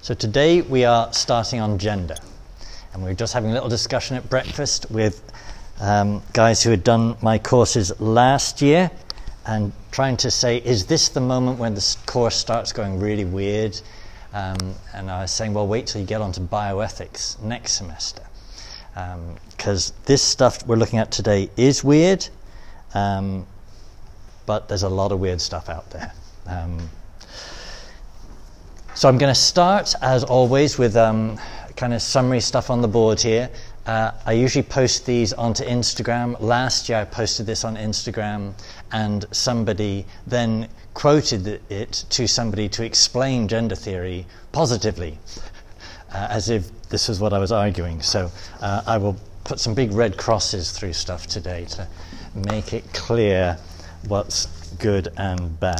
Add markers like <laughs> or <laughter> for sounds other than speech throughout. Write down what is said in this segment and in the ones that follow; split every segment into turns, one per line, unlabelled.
So today we are starting on gender. And we were just having a little discussion at breakfast with um, guys who had done my courses last year and trying to say, is this the moment when the course starts going really weird? Um, and I was saying, well, wait till you get onto bioethics next semester. Because um, this stuff we're looking at today is weird, um, but there's a lot of weird stuff out there. So I'm going to start, as always, with um, kind of summary stuff on the board here. Uh, I usually post these onto Instagram. Last year I posted this on Instagram, and somebody then quoted it to somebody to explain gender theory positively, <laughs> uh, as if this was what I was arguing. So uh, I will put some big red crosses through stuff today to make it clear what's good and bad.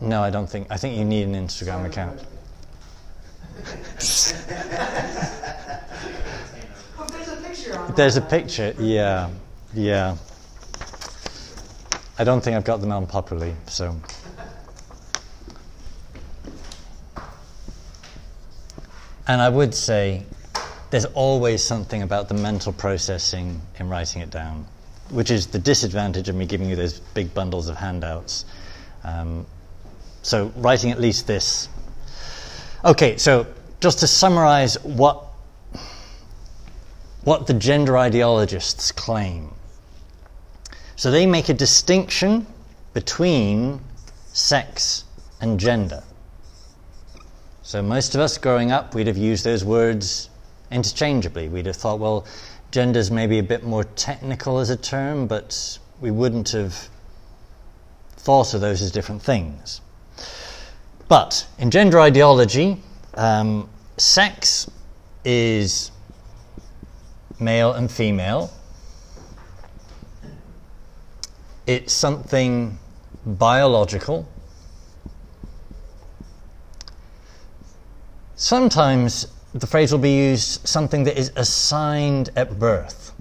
No, I don't think. I think you need an Instagram account. <laughs>
there's a picture
There's a picture, yeah. Yeah. I don't think I've got them on properly, so. And I would say there's always something about the mental processing in writing it down, which is the disadvantage of me giving you those big bundles of handouts. Um, so writing at least this. Okay, so just to summarize what, what the gender ideologists claim. So they make a distinction between sex and gender. So most of us growing up, we'd have used those words interchangeably. We'd have thought, well, gender's maybe a bit more technical as a term, but we wouldn't have thought of those as different things. But in gender ideology, um, sex is male and female. It's something biological. Sometimes the phrase will be used something that is assigned at birth.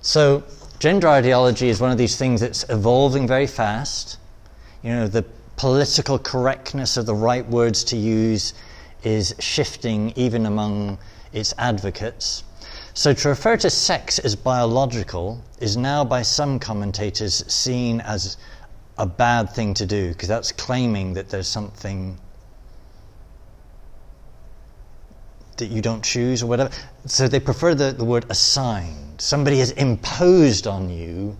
So, gender ideology is one of these things that's evolving very fast you know, the political correctness of the right words to use is shifting even among its advocates. So, to refer to sex as biological is now by some commentators seen as a bad thing to do because that's claiming that there's something that you don't choose or whatever. So, they prefer the, the word assigned. Somebody has imposed on you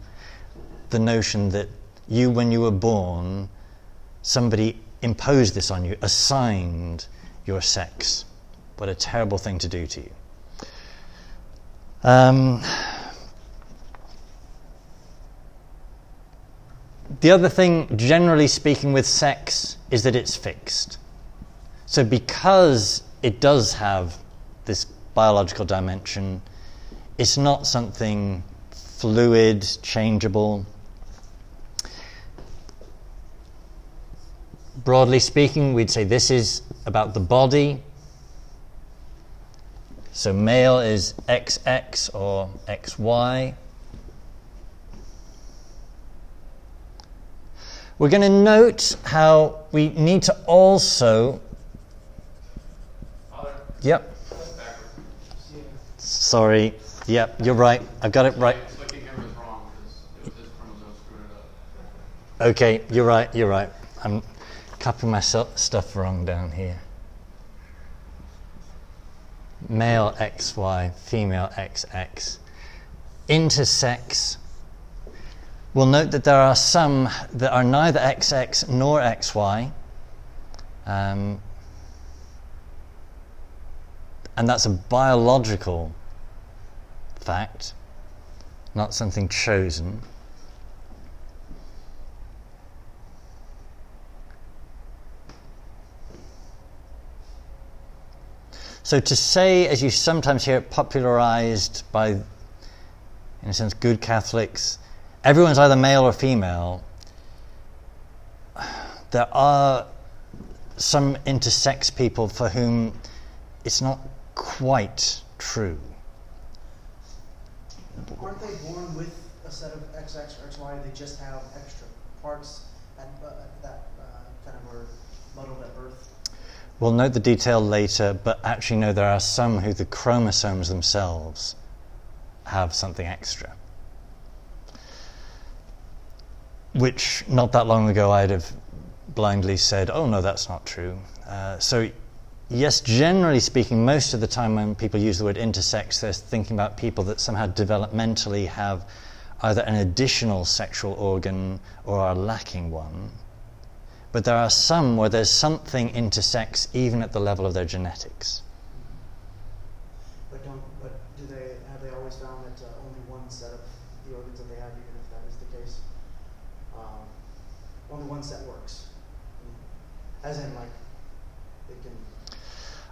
the notion that you, when you were born, somebody imposed this on you, assigned your sex. What a terrible thing to do to you. Um, the other thing, generally speaking, with sex is that it's fixed. So, because it does have this biological dimension, it's not something fluid, changeable. Broadly speaking, we'd say this is about the body. So male is XX or XY. We're going to note how we need to also. Yep. Sorry. Yep, you're right. I've got it right. Okay, you're right. You're right. I'm copying my stuff wrong down here. Male XY, female XX. Intersex. We'll note that there are some that are neither XX nor XY. Um, and that's a biological fact, not something chosen. So to say, as you sometimes hear it popularized by, in a sense, good Catholics, everyone's either male or female, there are some intersex people for whom it's not quite true.
Aren't they born with a set of XX or XY? They just have extra parts at, uh, that uh, kind of are muddled birth.
We'll note the detail later, but actually, no, there are some who the chromosomes themselves have something extra. Which, not that long ago, I'd have blindly said, oh, no, that's not true. Uh, so, yes, generally speaking, most of the time when people use the word intersex, they're thinking about people that somehow developmentally have either an additional sexual organ or are lacking one. But there are some where there's something intersex even at the level of their genetics.
But don't. But do they have they always found that uh, only one set of the organs that they have, even if that is the case, um, only one set works. As in, like, they can.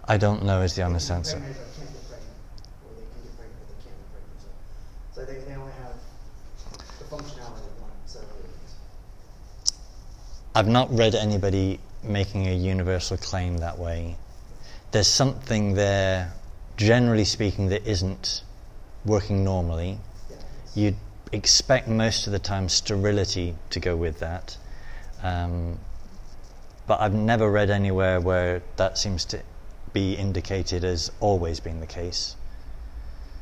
I don't know is the honest answer.
Get can't get pregnant, or they can get pregnant, but they can't get pregnant. So, so they, they only have the functionality of one set of organs.
I've not read anybody making a universal claim that way. There's something there, generally speaking, that isn't working normally. You'd expect most of the time sterility to go with that. Um, but I've never read anywhere where that seems to be indicated as always being the case.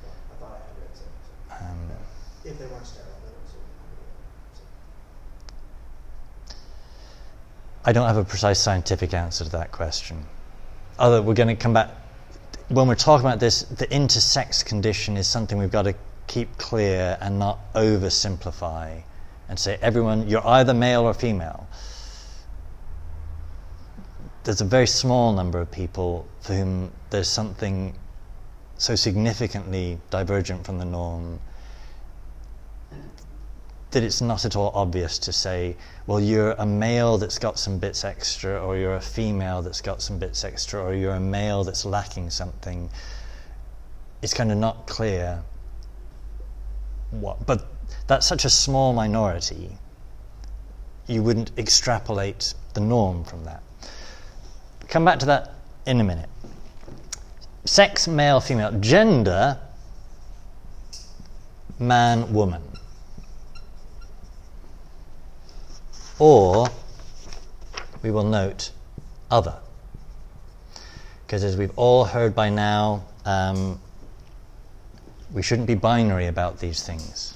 I thought I had read so. so.
Um,
If they weren't sterile, they would certainly so.
I don't have a precise scientific answer to that question. Other, we're going to come back. When we're talking about this, the intersex condition is something we've got to keep clear and not oversimplify and say, everyone, you're either male or female. There's a very small number of people for whom there's something so significantly divergent from the norm that it's not at all obvious to say, well, you're a male that's got some bits extra, or you're a female that's got some bits extra, or you're a male that's lacking something. It's kind of not clear what. But that's such a small minority, you wouldn't extrapolate the norm from that. Come back to that in a minute. Sex, male, female. Gender, man, woman. Or we will note other. Because as we've all heard by now, um, we shouldn't be binary about these things.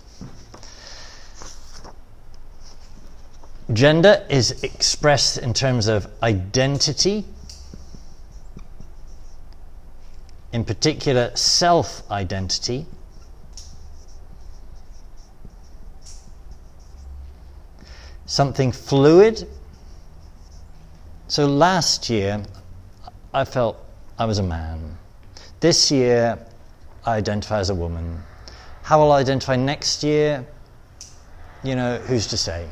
Gender is expressed in terms of identity, in particular, self identity. Something fluid. So last year, I felt I was a man. This year, I identify as a woman. How will I identify next year? You know, who's to say?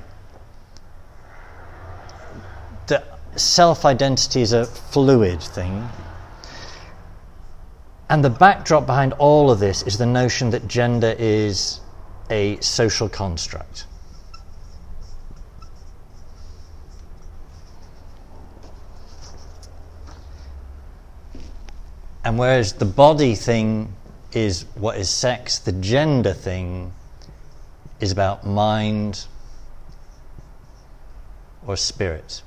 The self identity is a fluid thing. And the backdrop behind all of this is the notion that gender is a social construct. And whereas the body thing is what is sex, the gender thing is about mind or spirit,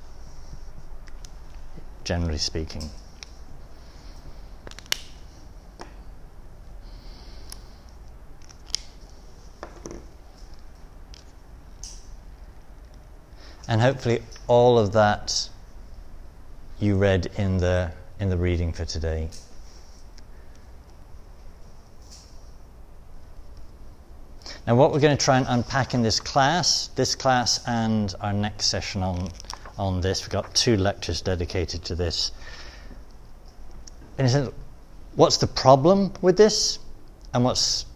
generally speaking. And hopefully, all of that you read in the, in the reading for today. Now, what we're going to try and unpack in this class, this class and our next session on, on this, we've got two lectures dedicated to this. In a sense, what's the problem with this? And what's,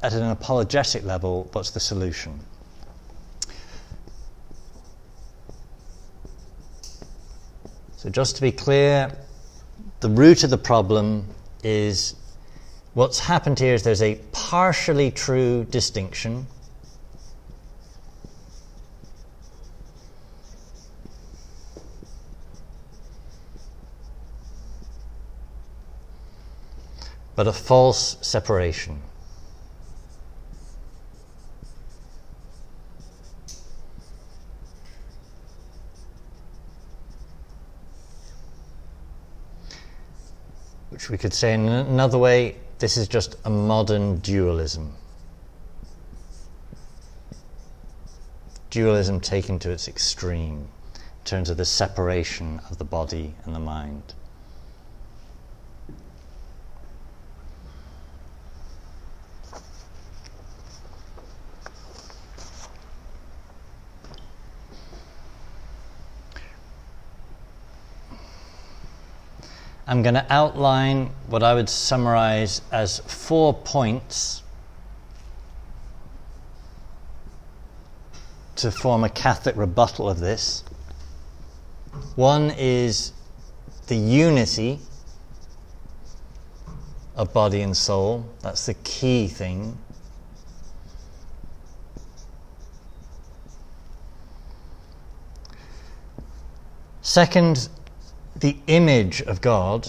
at an apologetic level, what's the solution? So, just to be clear, the root of the problem is What's happened here is there's a partially true distinction. But a false separation. which we could say in another way this is just a modern dualism. Dualism taken to its extreme in terms of the separation of the body and the mind. I'm going to outline what I would summarize as four points to form a Catholic rebuttal of this. One is the unity of body and soul, that's the key thing. Second, the image of God.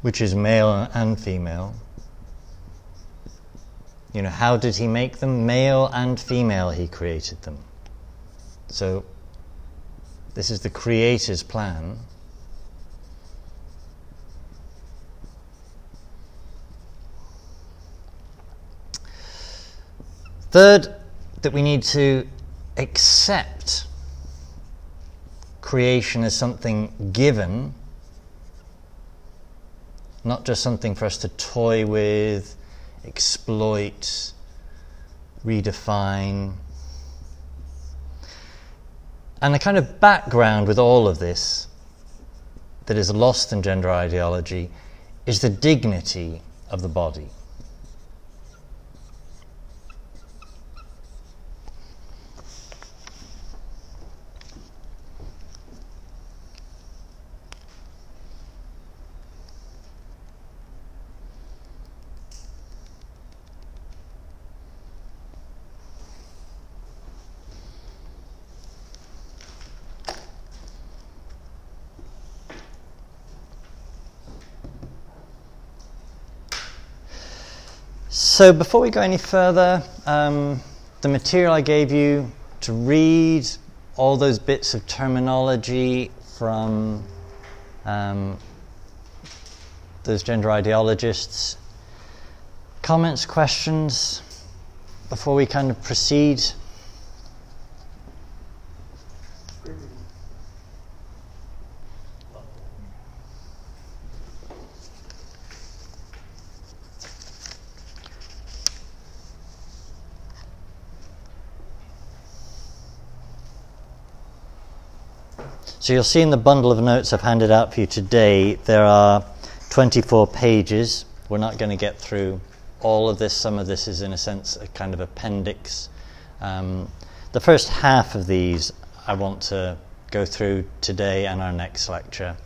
Which is male and female. You know, how did he make them? Male and female, he created them. So, this is the Creator's plan. Third, that we need to accept creation as something given, not just something for us to toy with, exploit, redefine. And the kind of background with all of this that is lost in gender ideology is the dignity of the body. So, before we go any further, um, the material I gave you to read, all those bits of terminology from um, those gender ideologists. Comments, questions before we kind of proceed? So you'll see in the bundle of notes I've handed out for you today, there are 24 pages. We're not going to get through all of this. Some of this is, in a sense, a kind of appendix. Um, the first half of these I want to go through today and our next lecture.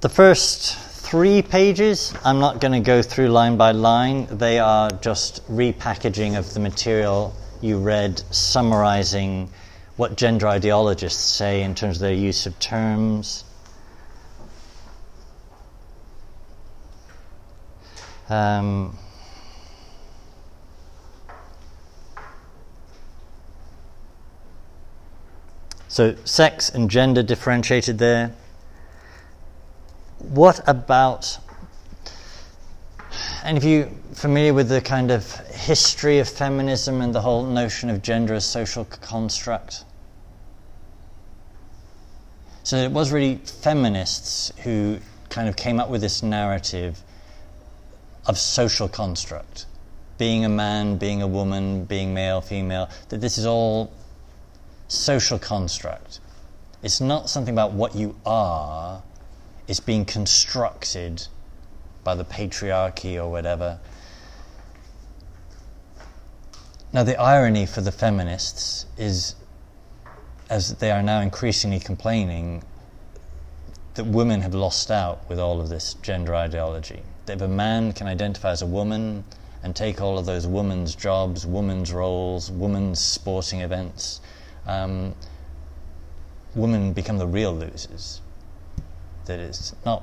The first three pages. I'm not going to go through line by line. They are just repackaging of the material you read, summarizing what gender ideologists say in terms of their use of terms. Um, so, sex and gender differentiated there what about any of you familiar with the kind of history of feminism and the whole notion of gender as social construct? So it was really feminists who kind of came up with this narrative of social construct. Being a man, being a woman, being male, female, that this is all social construct. It's not something about what you are, is being constructed by the patriarchy or whatever. Now, the irony for the feminists is, as they are now increasingly complaining, that women have lost out with all of this gender ideology. That if a man can identify as a woman and take all of those women's jobs, women's roles, women's sporting events, um, women become the real losers that it's not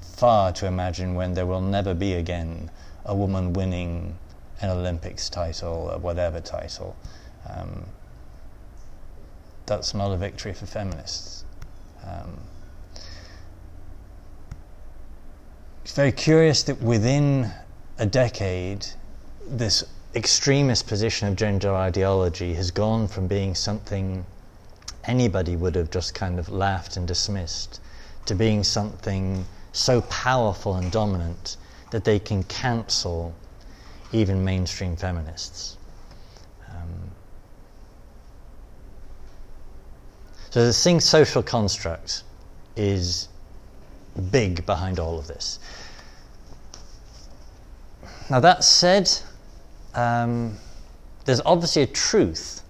far to imagine when there will never be again a woman winning an Olympics title, or whatever title. Um, that's not a victory for feminists. Um, it's very curious that within a decade, this extremist position of gender ideology has gone from being something anybody would have just kind of laughed and dismissed to being something so powerful and dominant that they can cancel even mainstream feminists. Um, so the thing social construct is big behind all of this. Now, that said, um, there's obviously a truth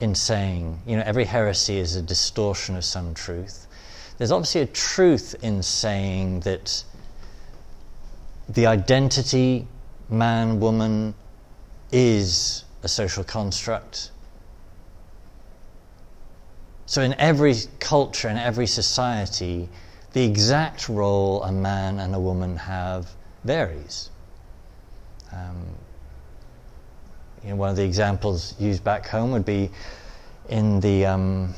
in saying, you know, every heresy is a distortion of some truth. There's obviously a truth in saying that the identity, man, woman, is a social construct. So, in every culture, in every society, the exact role a man and a woman have varies. Um, you know, one of the examples used back home would be in the um,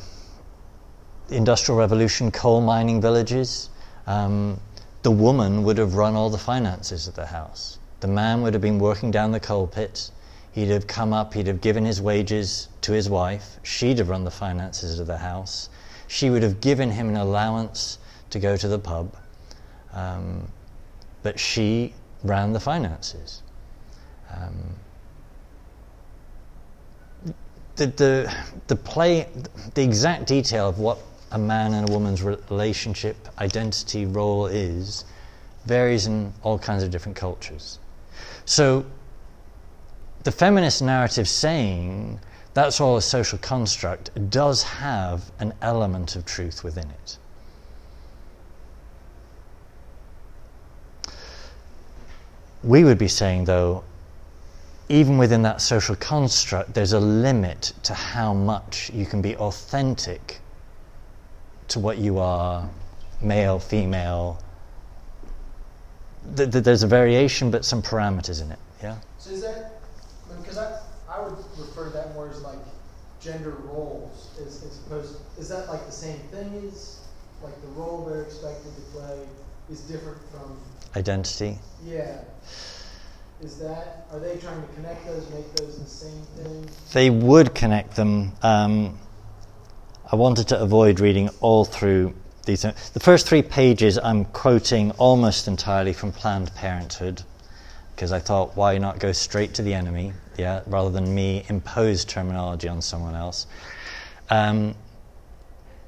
Industrial Revolution coal mining villages. Um, the woman would have run all the finances of the house. The man would have been working down the coal pits. He'd have come up, he'd have given his wages to his wife. She'd have run the finances of the house. She would have given him an allowance to go to the pub. Um, but she ran the finances. Um, the, the, the play, the exact detail of what a man and a woman's relationship, identity, role is varies in all kinds of different cultures. So, the feminist narrative saying that's all a social construct does have an element of truth within it. We would be saying, though, even within that social construct, there's a limit to how much you can be authentic to what you are, male, female. Th- th- there's a variation, but some parameters in it. Yeah.
So is that because I, I would refer to that more as like gender roles as, as opposed is that like the same thing as like the role they're expected to play is different from
identity.
Yeah. Is that are they trying to connect those, make those the same thing?
They would connect them. Um, I wanted to avoid reading all through these. The first three pages I'm quoting almost entirely from Planned Parenthood because I thought, why not go straight to the enemy, yeah, rather than me impose terminology on someone else. Um,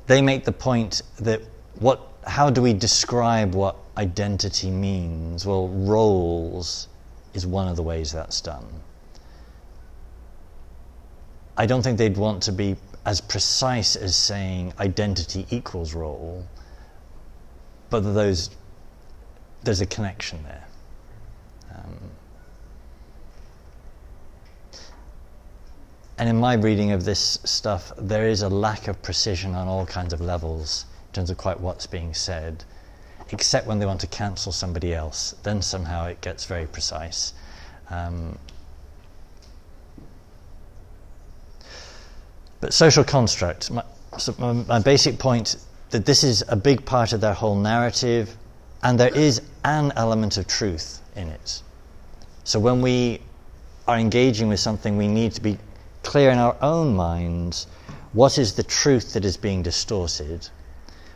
they make the point that what, how do we describe what identity means? Well, roles is one of the ways that's done. I don't think they'd want to be as precise as saying identity equals role, but those, there's a connection there. Um, and in my reading of this stuff, there is a lack of precision on all kinds of levels in terms of quite what's being said, except when they want to cancel somebody else. Then somehow it gets very precise. Um, But social construct, my, so my, basic point that this is a big part of their whole narrative, and there is an element of truth in it. So when we are engaging with something, we need to be clear in our own minds what is the truth that is being distorted.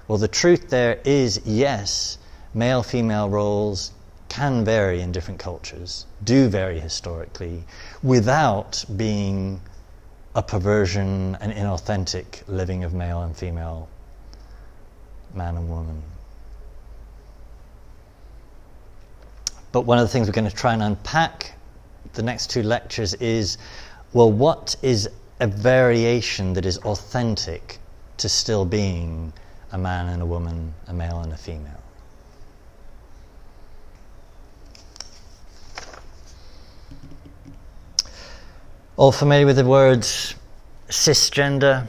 Well, the truth there is yes, male female roles can vary in different cultures, do vary historically, without being a perversion, an inauthentic living of male and female, man and woman. But one of the things we're going to try and unpack the next two lectures is well, what is a variation that is authentic to still being a man and a woman, a male and a female? All familiar with the words cisgender?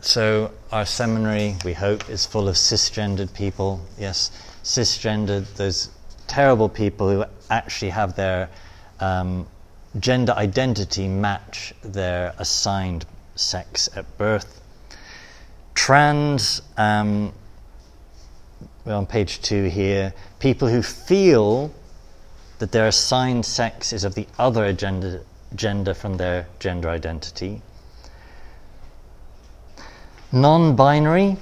So, our seminary, we hope, is full of cisgendered people. Yes, cisgendered, those terrible people who actually have their um, gender identity match their assigned sex at birth. Trans, um, we're on page two here, people who feel that their assigned sex is of the other gender, gender from their gender identity. Non binary.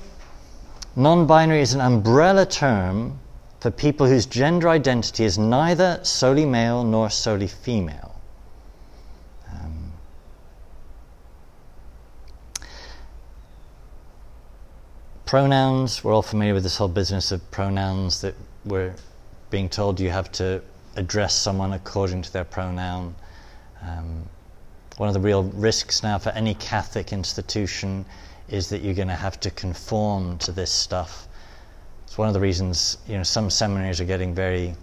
Non binary is an umbrella term for people whose gender identity is neither solely male nor solely female. Um, pronouns, we're all familiar with this whole business of pronouns that we're being told you have to address someone according to their pronoun. Um, one of the real risks now for any Catholic institution is that you're going to have to conform to this stuff. It's one of the reasons you know some seminaries are getting very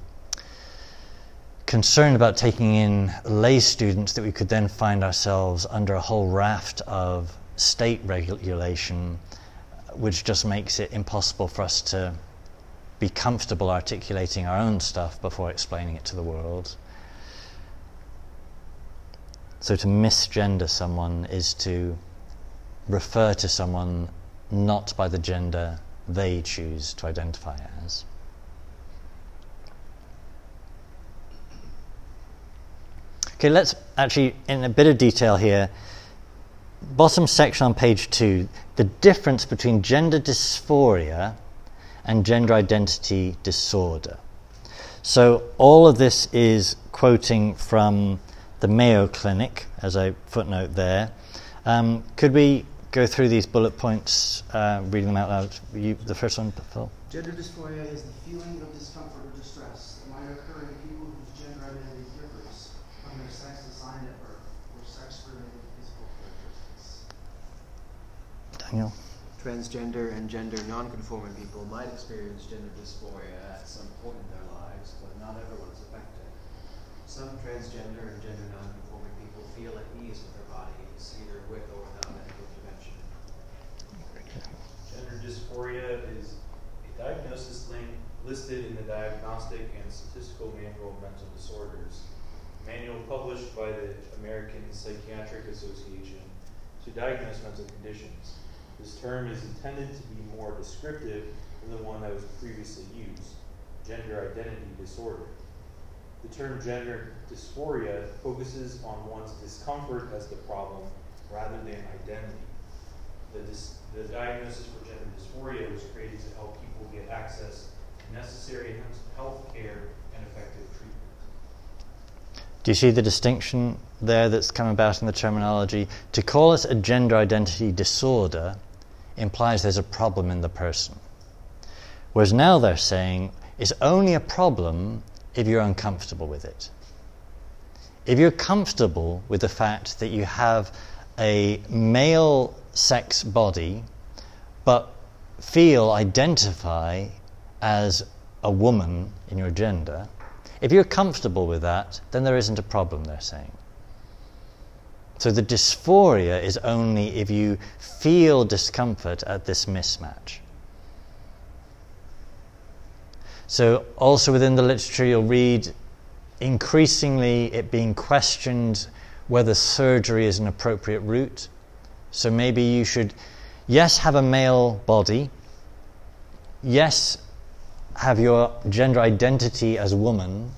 concerned about taking in lay students that we could then find ourselves under a whole raft of state regulation, which just makes it impossible for us to be comfortable articulating our own stuff before explaining it to the world. So to misgender someone is to refer to someone not by the gender they choose to identify as. Okay, let's actually, in a bit of detail here, bottom section on page two, the difference between gender dysphoria and gender identity disorder. So, all of this is quoting from the Mayo Clinic, as I footnote there. Um, could we go through these bullet points, uh, reading them out loud? You, the first one, Phil.
Gender dysphoria is the feeling of discomfort or distress that might occur in people whose gender identity differs from their sex assigned at birth or sex-related physical characteristics.
Daniel.
Transgender and gender nonconforming people might experience gender dysphoria at some point in their lives, but not everyone is affected. Some transgender and gender nonconforming people feel at ease with their bodies, either with or without medical intervention.
Gender dysphoria is a diagnosis listed in the Diagnostic and Statistical Manual of Mental Disorders, manual published by the American Psychiatric Association to diagnose mental conditions. This term is intended to be more descriptive than the one that was previously used, gender identity disorder. The term gender dysphoria focuses on one's discomfort as the problem rather than identity. The, the diagnosis for gender dysphoria was created to help people get access to necessary health care and effective treatment.
Do you see the distinction there that's come about in the terminology? To call it a gender identity disorder implies there's a problem in the person. Whereas now they're saying it's only a problem if you're uncomfortable with it. If you're comfortable with the fact that you have a male sex body but feel, identify as a woman in your gender, if you're comfortable with that, then there isn't a problem, they're saying. So the dysphoria is only if you feel discomfort at this mismatch. So, also within the literature, you'll read increasingly it being questioned whether surgery is an appropriate route. So, maybe you should, yes, have a male body, yes, have your gender identity as woman,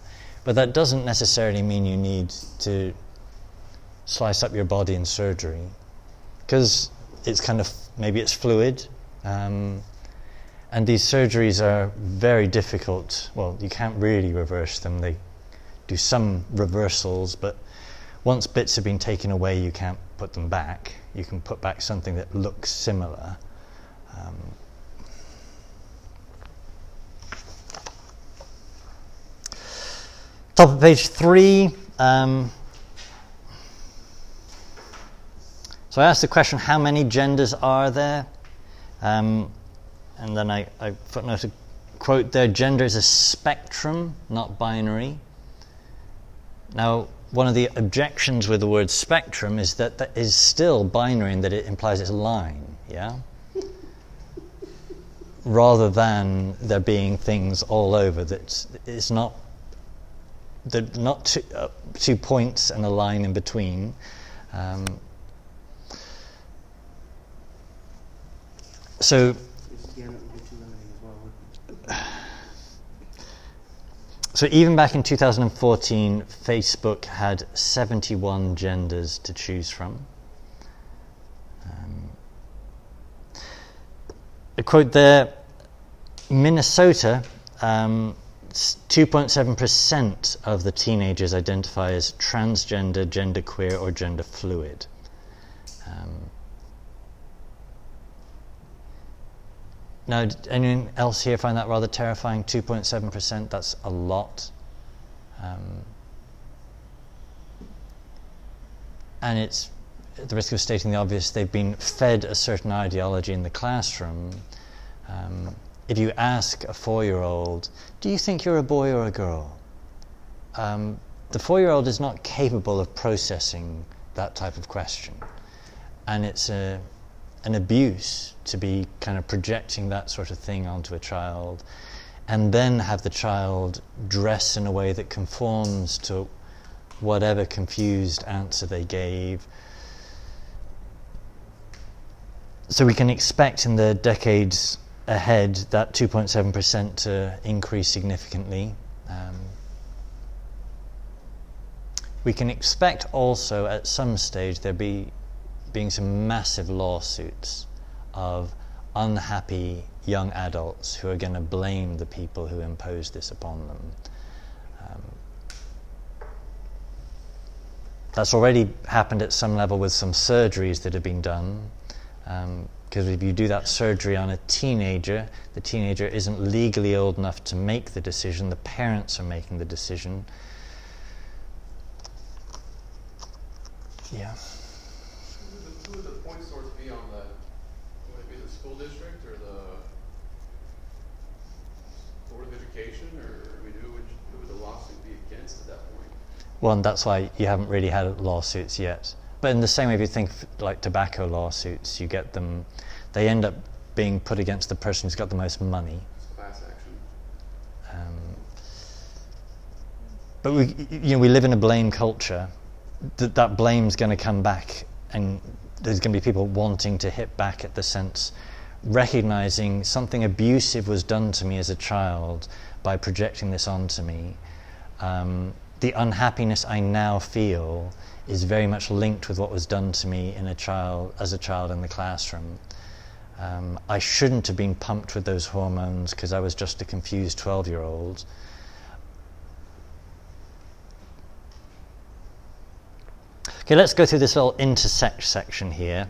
but that doesn't necessarily mean you need to slice up your body in surgery. Because it's kind of maybe it's fluid um, and these surgeries are very difficult. Well you can't really reverse them. They do some reversals but once bits have been taken away you can't put them back. You can put back something that looks similar. Um, top of page three um, So I asked the question, how many genders are there? Um, and then I, I footnote a quote there gender is a spectrum, not binary. Now, one of the objections with the word spectrum is that that is still binary in that it implies it's a line, yeah? <laughs> Rather than there being things all over that it's not they're not two, uh, two points and a line in between. Um, so So even back in 2014, Facebook had 71 genders to choose from. Um, a quote there Minnesota, um, 2.7% of the teenagers identify as transgender, genderqueer, or gender fluid. Um, now, anyone else here find that rather terrifying? 2.7%, that's a lot. Um, and it's, at the risk of stating the obvious, they've been fed a certain ideology in the classroom. Um, if you ask a four year old, Do you think you're a boy or a girl? Um, the four year old is not capable of processing that type of question. And it's a, an abuse to be kind of projecting that sort of thing onto a child and then have the child dress in a way that conforms to whatever confused answer they gave. So we can expect in the decades ahead that 2.7% to increase significantly. Um, we can expect also at some stage there be being some massive lawsuits of unhappy young adults who are going to blame the people who imposed this upon them. Um, that's already happened at some level with some surgeries that have been done. Because um, if you do that surgery on a teenager, the teenager isn't legally old enough to make the decision, the parents are making the decision. Yeah. Well, and that's why you haven't really had lawsuits yet. But in the same way, if you think like tobacco lawsuits, you get them, they end up being put against the person who's got the most money.
Class action.
Um, but we, you know, we live in a blame culture. That that blame's going to come back, and there's going to be people wanting to hit back at the sense, recognizing something abusive was done to me as a child by projecting this onto me. Um, the unhappiness I now feel is very much linked with what was done to me in a child as a child in the classroom. Um, I shouldn't have been pumped with those hormones because I was just a confused 12 year old. Okay, let's go through this little intersex section here.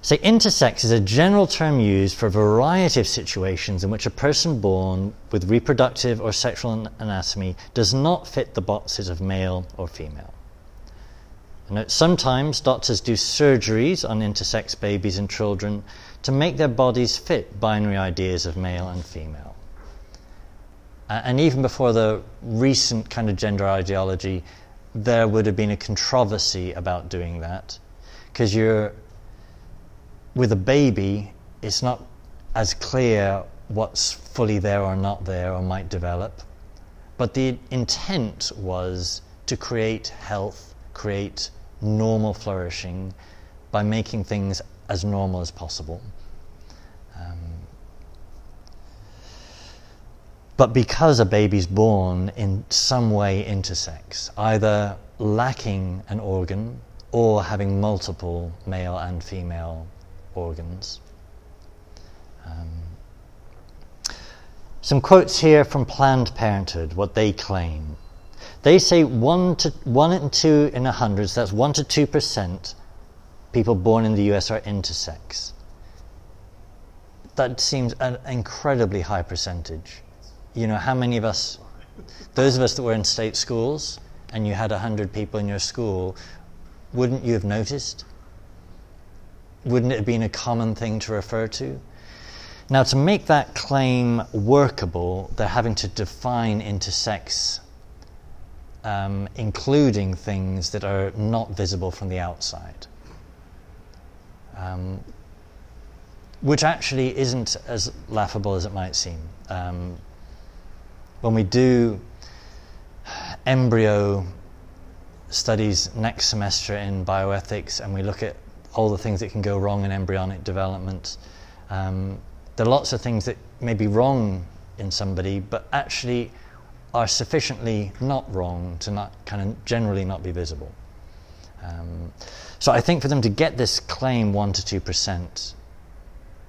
So, intersex is a general term used for a variety of situations in which a person born with reproductive or sexual anatomy does not fit the boxes of male or female. Sometimes doctors do surgeries on intersex babies and children to make their bodies fit binary ideas of male and female. and even before the recent kind of gender ideology, there would have been a controversy about doing that because you're with a baby, it's not as clear what's fully there or not there or might develop. But the intent was to create health, create normal flourishing by making things as normal as possible. Um, but because a baby's born in some way intersex, either lacking an organ or having multiple male and female organs. Um, some quotes here from Planned Parenthood, what they claim. They say one to one and two in a hundred, so that's one to two percent, people born in the US are intersex. That seems an incredibly high percentage. You know, how many of us, those of us that were in state schools, and you had a hundred people in your school, wouldn't you have noticed? Wouldn't it have been a common thing to refer to? Now, to make that claim workable, they're having to define intersex, um, including things that are not visible from the outside, um, which actually isn't as laughable as it might seem. Um, when we do embryo studies next semester in bioethics, and we look at all the things that can go wrong in embryonic development. Um, there are lots of things that may be wrong in somebody, but actually are sufficiently not wrong to not kind of generally not be visible. Um, so I think for them to get this claim one to two percent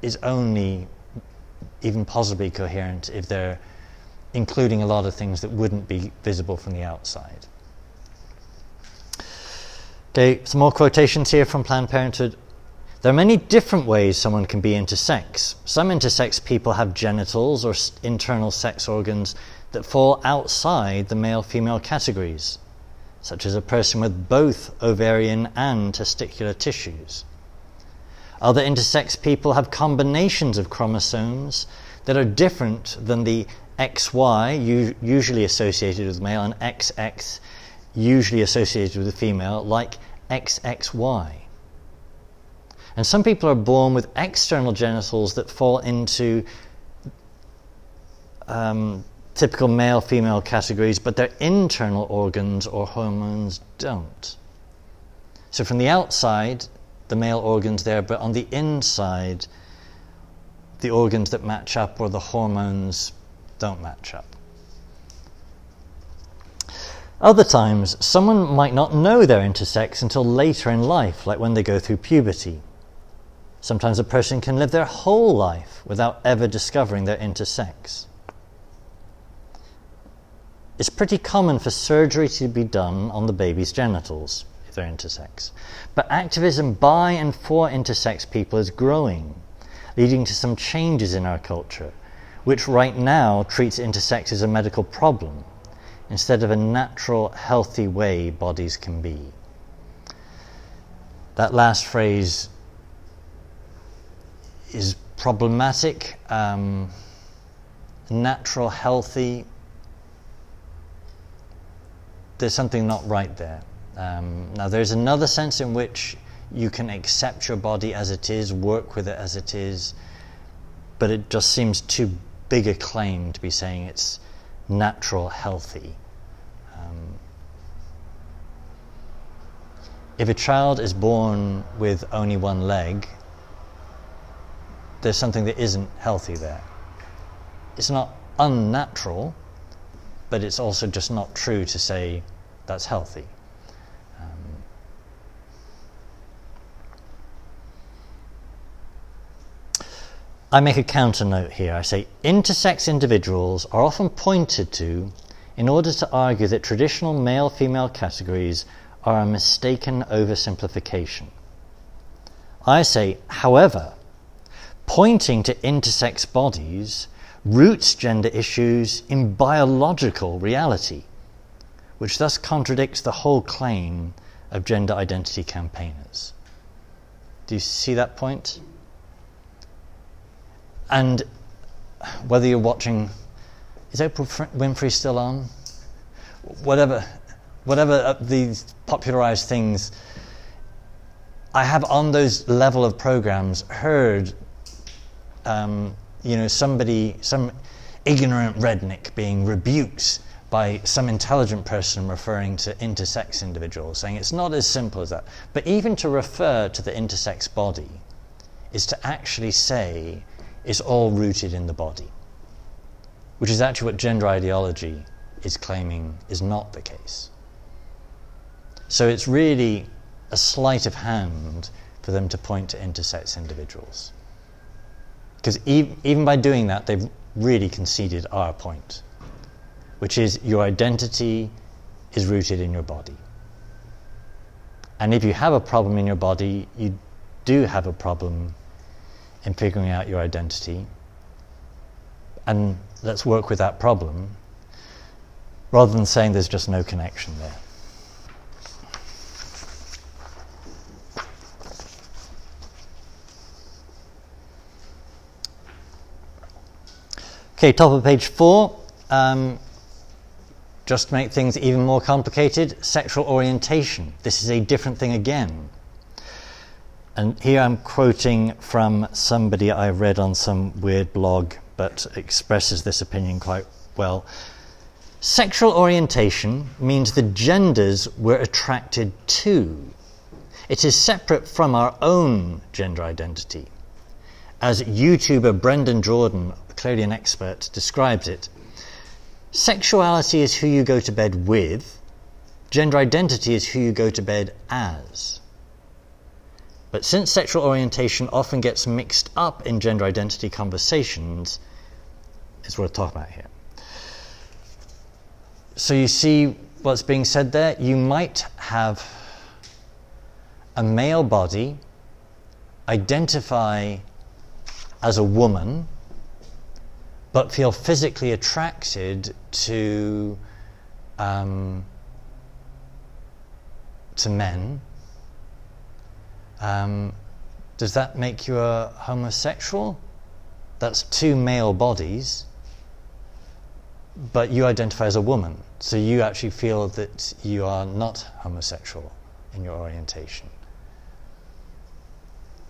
is only even possibly coherent if they're including a lot of things that wouldn't be visible from the outside. Okay, some more quotations here from Planned Parenthood. There are many different ways someone can be intersex. Some intersex people have genitals or internal sex organs that fall outside the male female categories, such as a person with both ovarian and testicular tissues. Other intersex people have combinations of chromosomes that are different than the XY, usually associated with male, and XX, usually associated with the female, like XXY. And some people are born with external genitals that fall into um, typical male female categories, but their internal organs or hormones don't. So from the outside, the male organs there, but on the inside, the organs that match up or the hormones don't match up. Other times, someone might not know they're intersex until later in life, like when they go through puberty. Sometimes a person can live their whole life without ever discovering they're intersex. It's pretty common for surgery to be done on the baby's genitals if they're intersex. But activism by and for intersex people is growing, leading to some changes in our culture, which right now treats intersex as a medical problem instead of a natural, healthy way bodies can be. That last phrase is problematic. Um, natural, healthy, there's something not right there. Um, now, there's another sense in which you can accept your body as it is, work with it as it is, but it just seems too big a claim to be saying it's natural, healthy. Um, if a child is born with only one leg, there's something that isn't healthy there. It's not unnatural, but it's also just not true to say that's healthy. I make a counter note here. I say intersex individuals are often pointed to in order to argue that traditional male female categories are a mistaken oversimplification. I say, however, pointing to intersex bodies roots gender issues in biological reality, which thus contradicts the whole claim of gender identity campaigners. Do you see that point? And whether you're watching, is Oprah Winfrey still on? Whatever, whatever these popularized things, I have on those level of programs heard um, you know, somebody, some ignorant redneck being rebuked by some intelligent person referring to intersex individuals, saying it's not as simple as that. But even to refer to the intersex body is to actually say it's all rooted in the body, which is actually what gender ideology is claiming is not the case. So it's really a sleight of hand for them to point to intersex individuals. Because even by doing that, they've really conceded our point, which is your identity is rooted in your body. And if you have a problem in your body, you do have a problem in figuring out your identity. And let's work with that problem rather than saying there's just no connection there. Okay, top of page four. Um, just to make things even more complicated, sexual orientation. This is a different thing again. And here I'm quoting from somebody I read on some weird blog, but expresses this opinion quite well. Sexual orientation means the genders we're attracted to. It is separate from our own gender identity. As YouTuber Brendan Jordan, clearly an expert, describes it, sexuality is who you go to bed with, gender identity is who you go to bed as. But since sexual orientation often gets mixed up in gender identity conversations, it's worth talking about here. So you see what's being said there? You might have a male body, identify as a woman, but feel physically attracted to um, to men. Um, does that make you a homosexual? That's two male bodies, but you identify as a woman, so you actually feel that you are not homosexual in your orientation.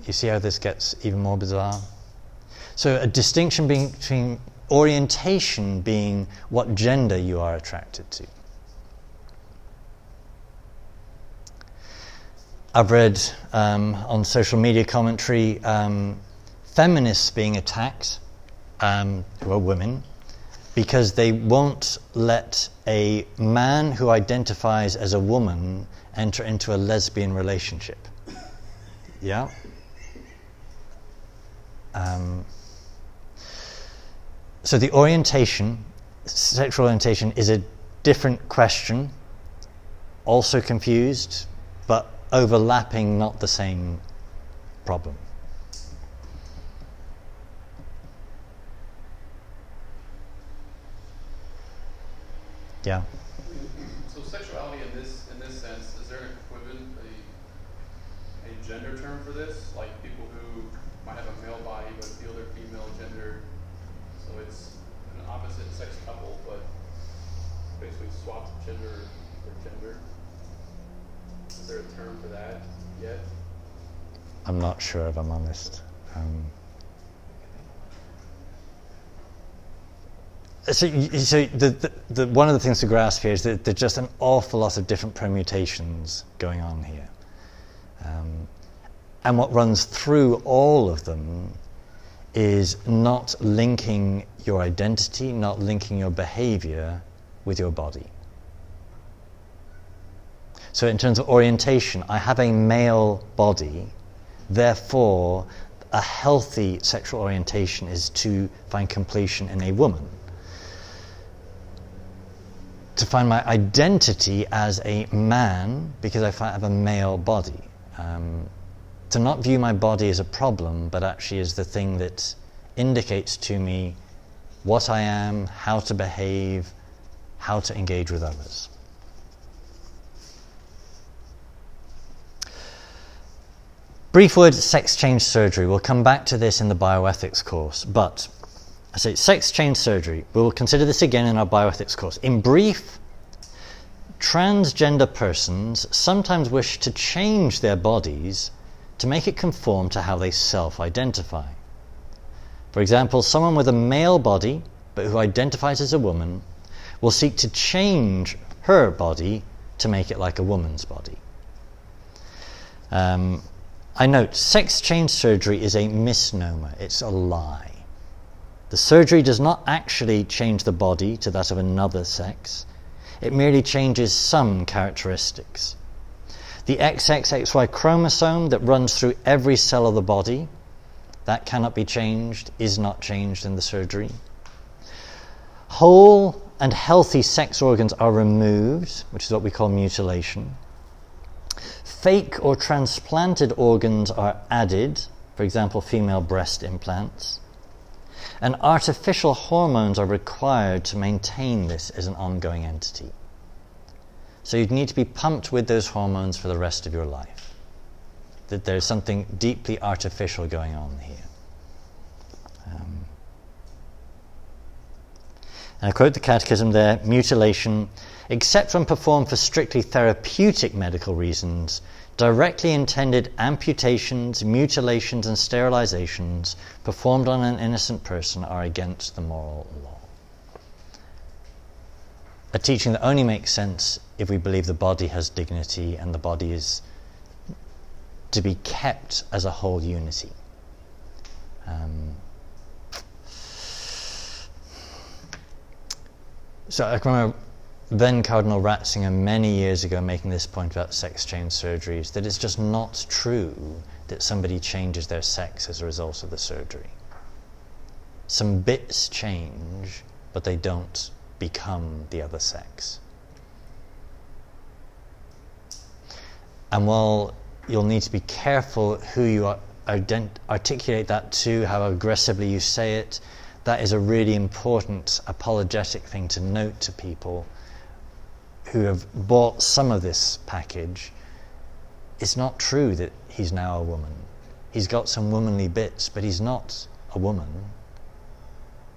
You see how this gets even more bizarre? So, a distinction between orientation being what gender you are attracted to. I've read um, on social media commentary um, feminists being attacked, um, who are women, because they won't let a man who identifies as a woman enter into a lesbian relationship. Yeah? Um, so the orientation, sexual orientation, is a different question, also confused, but overlapping, not the same problem. Yeah.
So sexuality in this in this sense, is there an equivalent a, a gender term for this? Like people who might have a male body but feel they're female gender. So it's an opposite sex couple but basically swapped gender for gender. Is there a term for that yet?
I'm not sure if I'm honest. Um, so, so the, the, the, one of the things to grasp here is that there's just an awful lot of different permutations going on here. Um, and what runs through all of them is not linking your identity, not linking your behavior with your body. So, in terms of orientation, I have a male body, therefore, a healthy sexual orientation is to find completion in a woman. To find my identity as a man, because I have a male body. Um, to not view my body as a problem, but actually as the thing that indicates to me what I am, how to behave, how to engage with others. Brief word sex change surgery. We'll come back to this in the bioethics course, but I say sex change surgery. We will consider this again in our bioethics course. In brief, transgender persons sometimes wish to change their bodies to make it conform to how they self identify. For example, someone with a male body but who identifies as a woman will seek to change her body to make it like a woman's body. Um, I note sex change surgery is a misnomer, it's a lie. The surgery does not actually change the body to that of another sex, it merely changes some characteristics. The XXXY chromosome that runs through every cell of the body, that cannot be changed, is not changed in the surgery. Whole and healthy sex organs are removed, which is what we call mutilation. Fake or transplanted organs are added, for example, female breast implants. And artificial hormones are required to maintain this as an ongoing entity. So you'd need to be pumped with those hormones for the rest of your life. That there's something deeply artificial going on here. Um, and I quote the Catechism there mutilation, except when performed for strictly therapeutic medical reasons, directly intended amputations, mutilations, and sterilizations performed on an innocent person are against the moral law. a teaching that only makes sense if we believe the body has dignity and the body is to be kept as a whole unity. Um, so I remember then Cardinal Ratzinger many years ago making this point about sex change surgeries that it's just not true that somebody changes their sex as a result of the surgery. Some bits change, but they don't become the other sex. And while you'll need to be careful who you articulate that to, how aggressively you say it, that is a really important apologetic thing to note to people who have bought some of this package. It's not true that he's now a woman. He's got some womanly bits, but he's not a woman.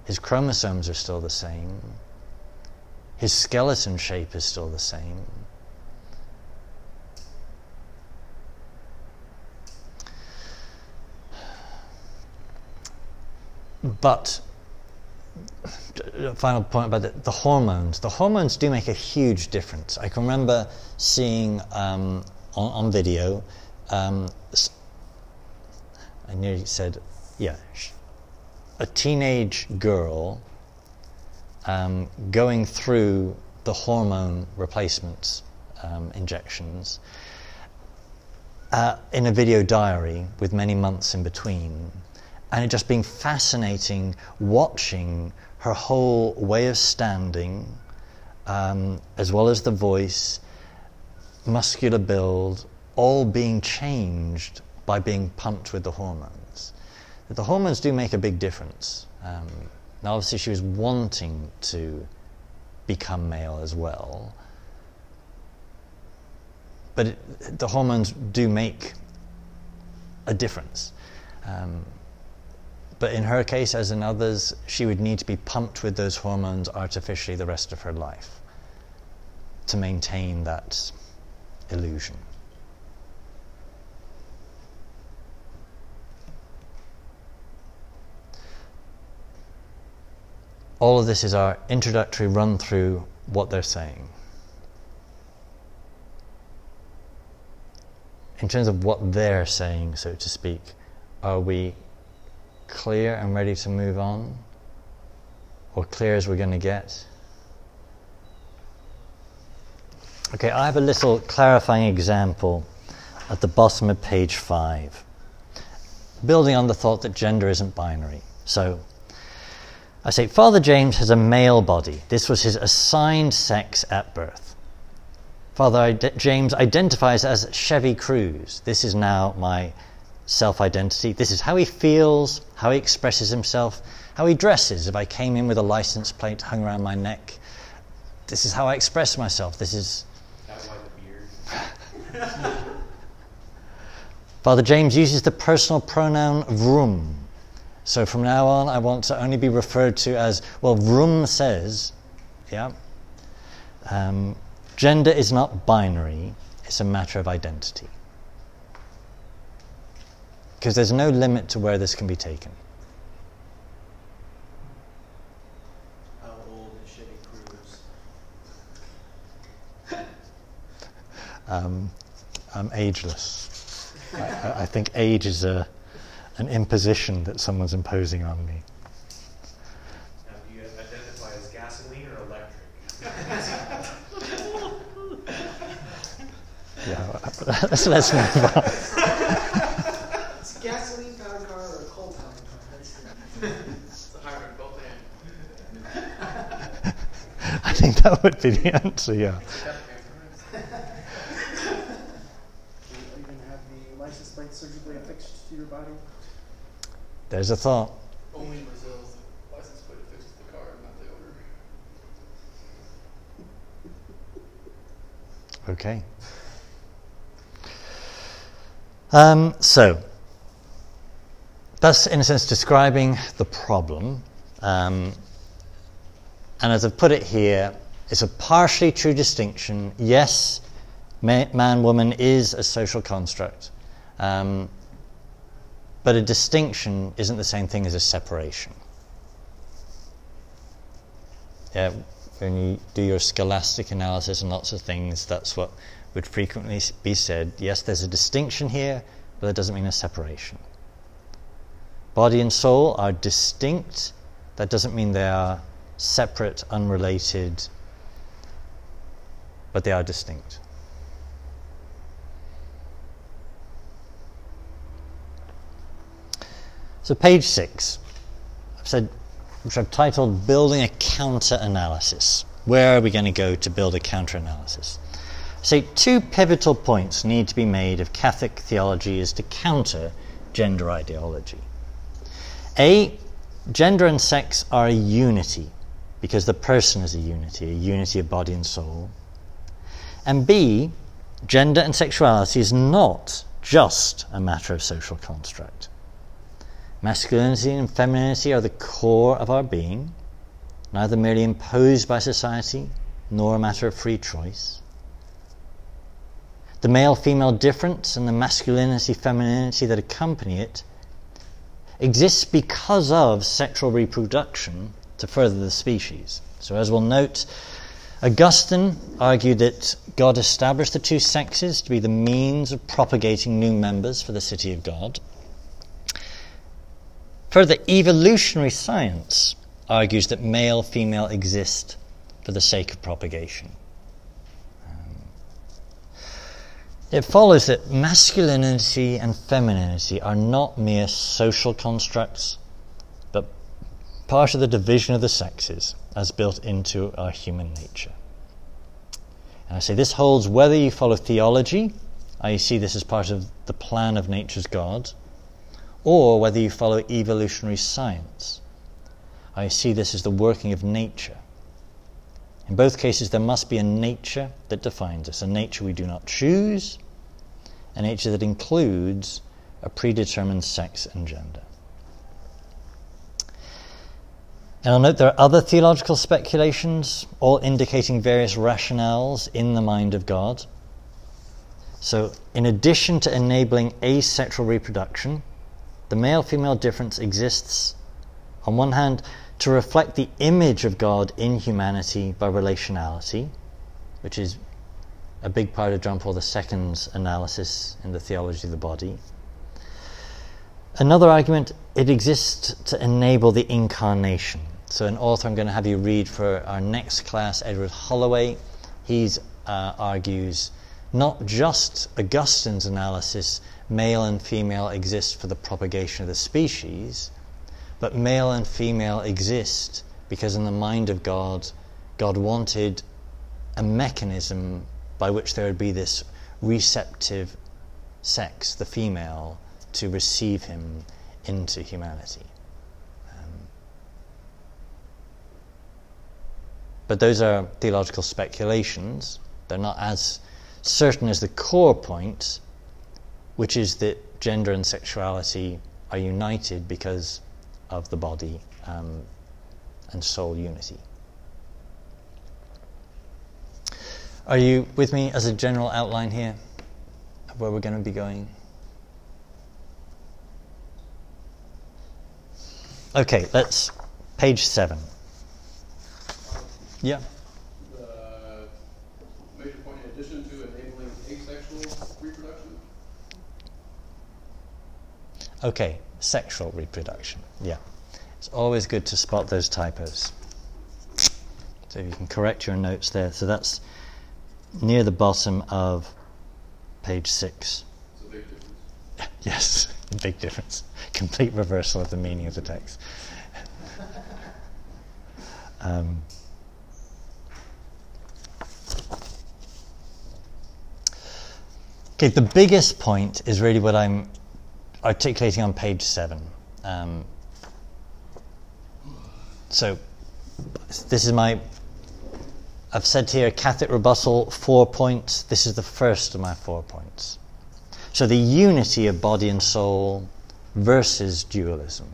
His chromosomes are still the same. His skeleton shape is still the same. But final point about the, the, hormones. The hormones do make a huge difference. I can remember seeing um, on, on, video. Um, I nearly said, yeah, a teenage girl um, going through the hormone replacement um, injections uh, in a video diary with many months in between. And it just being fascinating watching her whole way of standing, um, as well as the voice, muscular build, all being changed by being pumped with the hormones. The hormones do make a big difference. Um, now, obviously, she was wanting to become male as well. But it, the hormones do make a difference. Um, but in her case, as in others, she would need to be pumped with those hormones artificially the rest of her life to maintain that illusion. All of this is our introductory run through what they're saying. In terms of what they're saying, so to speak, are we clear and ready to move on? Or clear as we're going to get? Okay, I have a little clarifying example at the bottom of page 5, building on the thought that gender isn't binary. So, I say, Father James has a male body. This was his assigned sex at birth. Father James identifies as Chevy Cruze. This is now my self identity. This is how he feels, how he expresses himself, how he dresses. If I came in with a license plate hung around my neck, this is how I express myself. This is. That white beard. Father James uses the personal pronoun vroom. So from now on, I want to only be referred to as, well, Vroom says, yeah. Um, gender is not binary, it's a matter of identity. Because there's no limit to where this can be taken.
How old is Chevy <laughs> Cruze?
Um, I'm ageless. I, I think age is a an imposition that someone's imposing on me.
Now, do you identify as gasoline or electric? <laughs>
yeah, let's, let's move on.
It's gasoline powered car or a coal powered car.
it's a hybrid both and.
I think that would be the answer, yeah.
Are you going to have the license plate surgically affixed to your body?
There's a thought.
Only in Brazil is the license plate affixed to the car, not the owner.
Okay. Um, so, that's in a sense describing the problem. Um, and as I've put it here, it's a partially true distinction. Yes, man woman is a social construct. Um, but a distinction isn't the same thing as a separation. Yeah, when you do your scholastic analysis and lots of things, that's what would frequently be said. Yes, there's a distinction here, but that doesn't mean a separation. Body and soul are distinct. That doesn't mean they are separate, unrelated, but they are distinct. So, page six, I've said, which I've titled Building a Counter Analysis. Where are we going to go to build a counter analysis? Say two pivotal points need to be made if Catholic theology is to counter gender ideology. A, gender and sex are a unity because the person is a unity, a unity of body and soul. And B, gender and sexuality is not just a matter of social construct. Masculinity and femininity are the core of our being, neither merely imposed by society nor a matter of free choice. The male female difference and the masculinity femininity that accompany it exists because of sexual reproduction to further the species. So, as we'll note, Augustine argued that God established the two sexes to be the means of propagating new members for the city of God. Further, evolutionary science argues that male female exist for the sake of propagation. Um, it follows that masculinity and femininity are not mere social constructs, part of the division of the sexes as built into our human nature. And I say this holds whether you follow theology, i.e., see this as part of the plan of nature's God, or whether you follow evolutionary science. I see this as the working of nature. In both cases, there must be a nature that defines us, a nature we do not choose, a nature that includes a predetermined sex and gender. And I'll note there are other theological speculations, all indicating various rationales in the mind of God. So, in addition to enabling asexual reproduction, the male female difference exists, on one hand, to reflect the image of God in humanity by relationality, which is a big part of John Paul II's analysis in the theology of the body. Another argument, it exists to enable the incarnation. So, an author I'm going to have you read for our next class, Edward Holloway, he uh, argues not just Augustine's analysis male and female exist for the propagation of the species, but male and female exist because in the mind of God, God wanted a mechanism by which there would be this receptive sex, the female, to receive him into humanity. But those are theological speculations. They're not as certain as the core point which is that gender and sexuality are united because of the body um, and soul unity. Are you with me as a general outline here of where we're going to be going? Okay, let's page seven. Yeah. The major point in addition to enabling asexual reproduction? Okay, sexual reproduction. Yeah. It's always good to spot those typos. So you can correct your notes there. So that's near the bottom of page six. <laughs> Yes, a big difference. Complete reversal of the meaning of the text. <laughs> um, okay, the biggest point is really what I'm articulating on page seven. Um, so, this is my. I've said here Catholic rebuttal, four points. This is the first of my four points. So, the unity of body and soul versus dualism.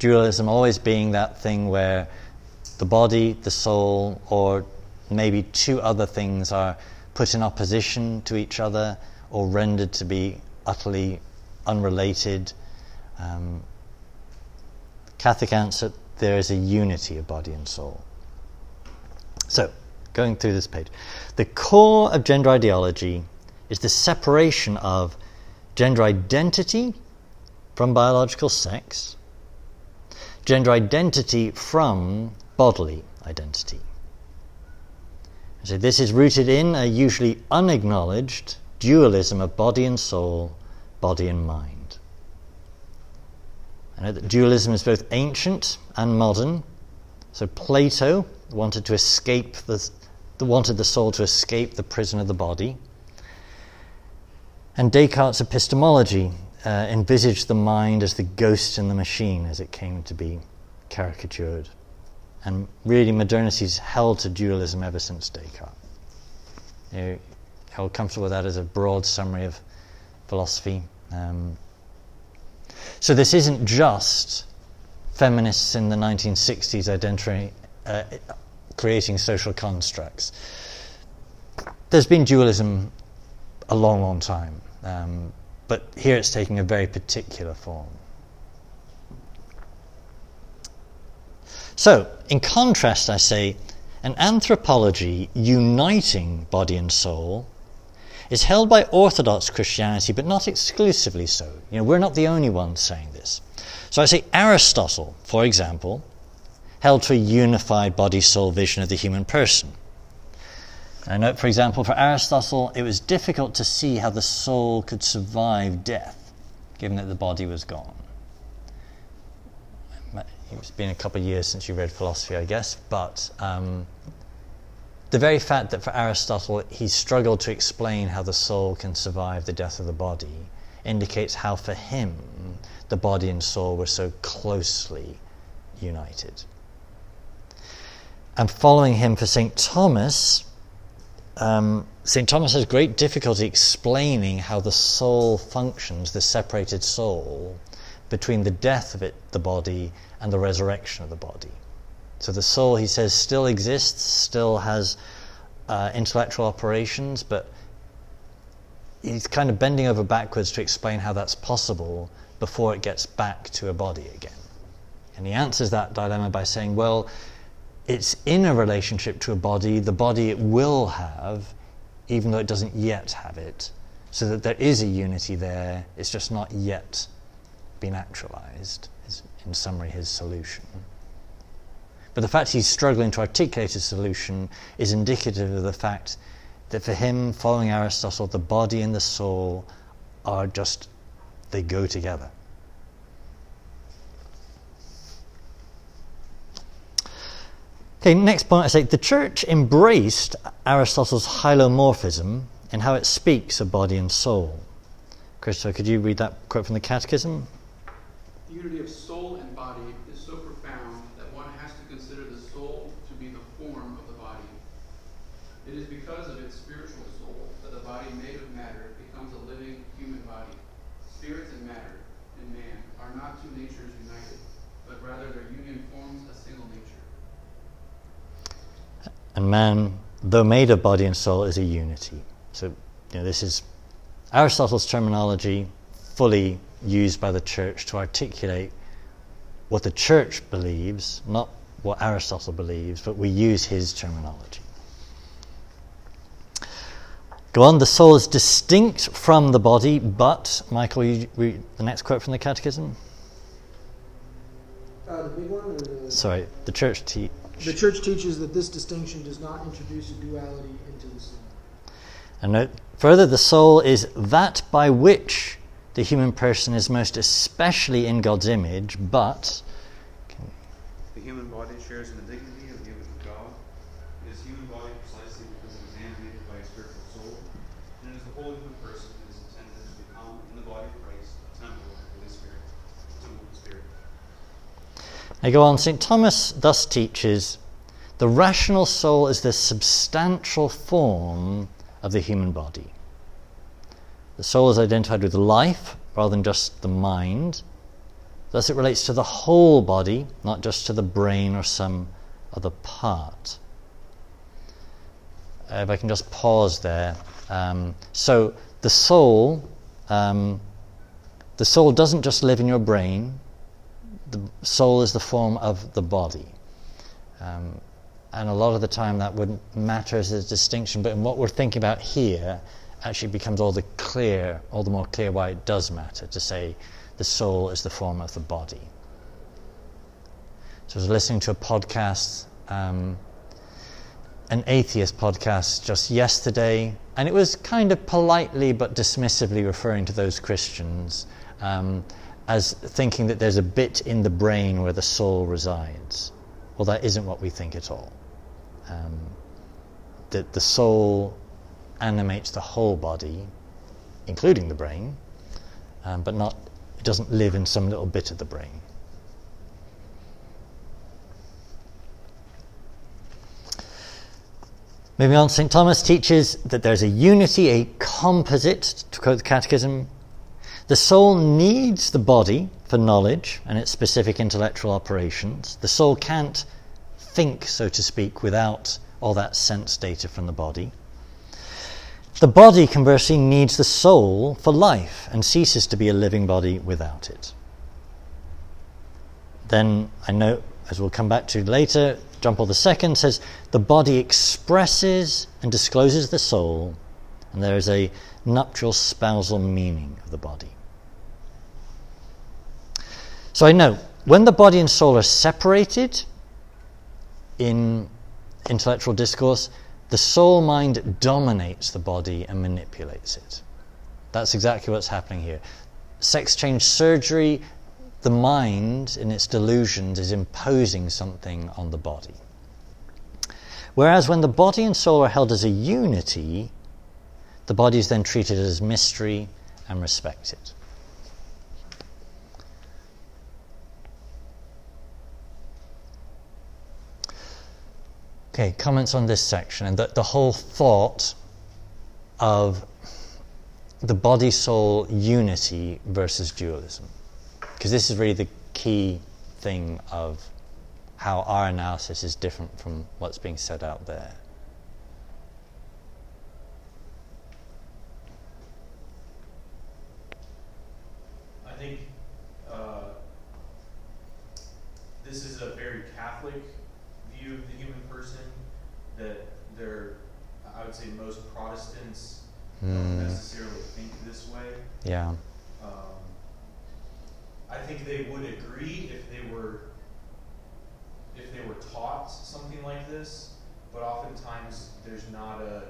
Dualism always being that thing where the body, the soul, or maybe two other things are put in opposition to each other or rendered to be utterly unrelated. Um, Catholic answer there is a unity of body and soul. So, going through this page, the core of gender ideology is the separation of gender identity from biological sex, gender identity from bodily identity. So, this is rooted in a usually unacknowledged dualism of body and soul, body and mind. I know that dualism is both ancient and modern. So, Plato wanted to escape the, wanted the soul to escape the prison of the body. And Descartes' epistemology uh, envisaged the mind as the ghost in the machine as it came to be caricatured. And really, modernity's held to dualism ever since Descartes. You know, comfortable with that as a broad summary of philosophy. Um, so this isn't just feminists in the 1960s identifying, uh, creating social constructs. There's been dualism a long, long time, um, but here it's taking a very particular form. So, in contrast, I say, an anthropology uniting body and soul is held by Orthodox Christianity, but not exclusively so. You know, we're not the only ones saying this. So I say Aristotle, for example, held to a unified body soul vision of the human person. I note, for example, for Aristotle, it was difficult to see how the soul could survive death, given that the body was gone. It's been a couple of years since you read philosophy, I guess, but um, the very fact that for Aristotle he struggled to explain how the soul can survive the death of the body indicates how for him the body and soul were so closely united. And following him for St. Thomas, um, St. Thomas has great difficulty explaining how the soul functions, the separated soul, between the death of it, the body, and the resurrection of the body. So the soul, he says, still exists, still has uh, intellectual operations, but he's kind of bending over backwards to explain how that's possible before it gets back to a body again. And he answers that dilemma by saying, well, it's in a relationship to a body, the body it will have, even though it doesn't yet have it, so that there is a unity there, it's just not yet been actualized, is in summary his solution. But the fact he's struggling to articulate a solution is indicative of the fact that for him, following Aristotle, the body and the soul are just, they go together. Okay, next point I say the church embraced Aristotle's hylomorphism in how it speaks of body and soul. Christopher, could you read that quote from the Catechism?
Unity of soul and body is so profound that one has to consider the soul to be the form of the body. It is because of its spiritual soul that the body made of matter becomes a living human body. Spirit and matter in man are not two natures united, but rather their union forms a single nature.
And man, though made of body and soul, is a unity. So, you know, this is Aristotle's terminology fully used by the church to articulate what the church believes, not what Aristotle believes, but we use his terminology. Go on, the soul is distinct from the body, but, Michael, you read the next quote from the Catechism?
Uh, the big one the?
Sorry, the church te-
The church teaches that this distinction does not introduce a duality into the soul.
And note further, the soul is that by which the human person is most especially in God's image, but
The human body shares in the dignity of the image of God. It is human body precisely because it is animated by a spiritual soul, and it is the whole human person that is intended to become, in the body of Christ, a temple of the Holy Spirit, a temple of the Spirit.
I go on. St. Thomas thus teaches the rational soul is the substantial form of the human body. The soul is identified with life rather than just the mind. Thus, it relates to the whole body, not just to the brain or some other part. Uh, if I can just pause there. Um, so, the soul, um, the soul doesn't just live in your brain. The soul is the form of the body. Um, and a lot of the time that wouldn't matter as a distinction, but in what we're thinking about here, actually becomes all the clear, all the more clear why it does matter to say the soul is the form of the body. So I was listening to a podcast, um, an atheist podcast, just yesterday, and it was kind of politely but dismissively referring to those Christians um, as thinking that there's a bit in the brain where the soul resides. Well, that isn't what we think at all. Um, that the soul animates the whole body, including the brain, um, but not, it doesn't live in some little bit of the brain. Moving on, St. Thomas teaches that there's a unity, a composite, to quote the Catechism. The soul needs the body for knowledge and its specific intellectual operations. The soul can't think, so to speak, without all that sense data from the body. The body, conversely, needs the soul for life and ceases to be a living body without it. Then I note, as we'll come back to later, John Paul II says the body expresses and discloses the soul, and there is a nuptial spousal meaning of the body. So I know when the body and soul are separated in intellectual discourse, the soul mind dominates the body and manipulates it. That's exactly what's happening here. Sex change surgery, the mind in its delusions is imposing something on the body. Whereas when the body and soul are held as a unity, the body is then treated as mystery and respected. Okay, comments on this section and the, the whole thought of the body soul unity versus dualism. Because this is really the key thing of how our analysis is different from what's being said out there.
I think uh, this is a very Catholic view of the human person. That they're, I would say, most Protestants don't
Hmm.
necessarily think this way.
Yeah.
Um, I think they would agree if they were if they were taught something like this, but oftentimes there's not a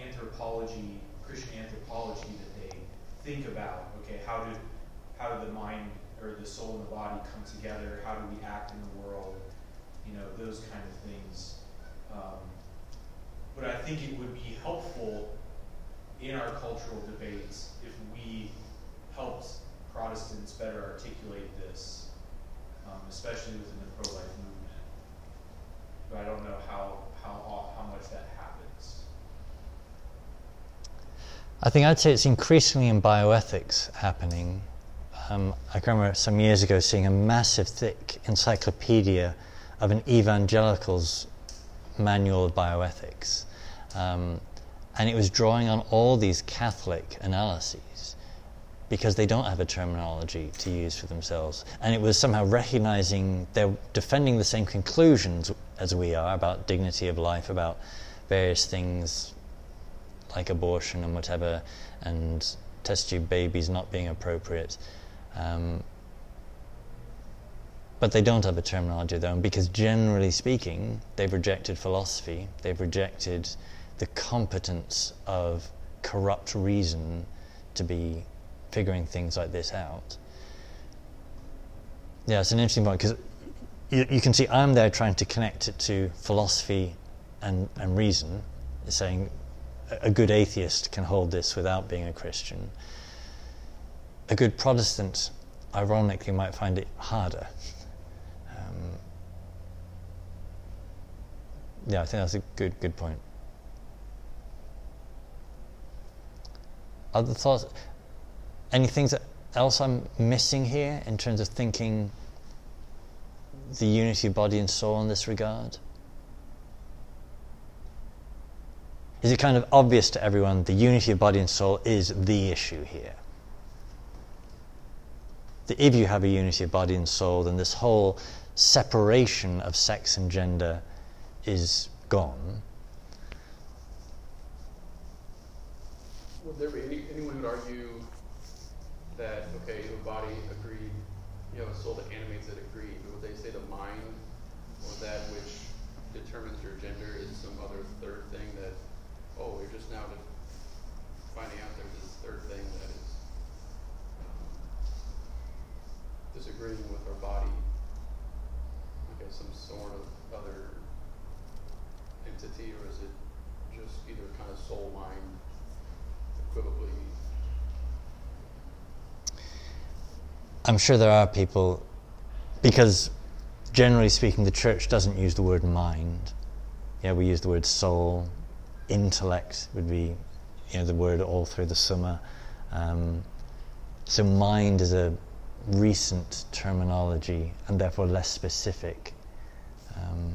anthropology, Christian anthropology that they think about. Okay, how do how do the mind or the soul and the body come together? How do we act in the world? You know, those kind of things. Um, but I think it would be helpful in our cultural debates if we helped Protestants better articulate this, um, especially within the pro-life movement. But I don't know how how how much that happens.
I think I'd say it's increasingly in bioethics happening. Um, I can remember some years ago seeing a massive, thick encyclopedia of an evangelical's manual of bioethics. Um, and it was drawing on all these Catholic analyses because they don't have a terminology to use for themselves. And it was somehow recognizing they're defending the same conclusions as we are about dignity of life, about various things like abortion and whatever, and test tube babies not being appropriate. Um, but they don't have a terminology of their own because, generally speaking, they've rejected philosophy, they've rejected the competence of corrupt reason to be figuring things like this out. Yeah, it's an interesting point because you, you can see I'm there trying to connect it to philosophy and, and reason, saying a- good atheist can hold this without being a Christian. A good Protestant, ironically, might find it harder. Um, yeah, I think that's a good good point. Other thoughts? Anything else I'm missing here in terms of thinking the unity of body and soul in this regard? Is it kind of obvious to everyone the unity of body and soul is the issue here? That if you have a unity of body and soul, then this whole separation of sex and gender is gone.
There be any, anyone who would argue that, okay, the body agreed, you have a soul that animates it agreed, but would they say the mind or that which determines your gender is some other third thing that, oh, we're just now finding out there's this third thing that is um, disagreeing with our body? Okay, some sort of other entity, or is it just either kind of soul mind equivocally?
I'm sure there are people, because generally speaking, the church doesn't use the word mind. Yeah, we use the word soul. Intellect would be, you know, the word all through the Summa. Um, so mind is a recent terminology and therefore less specific. Um,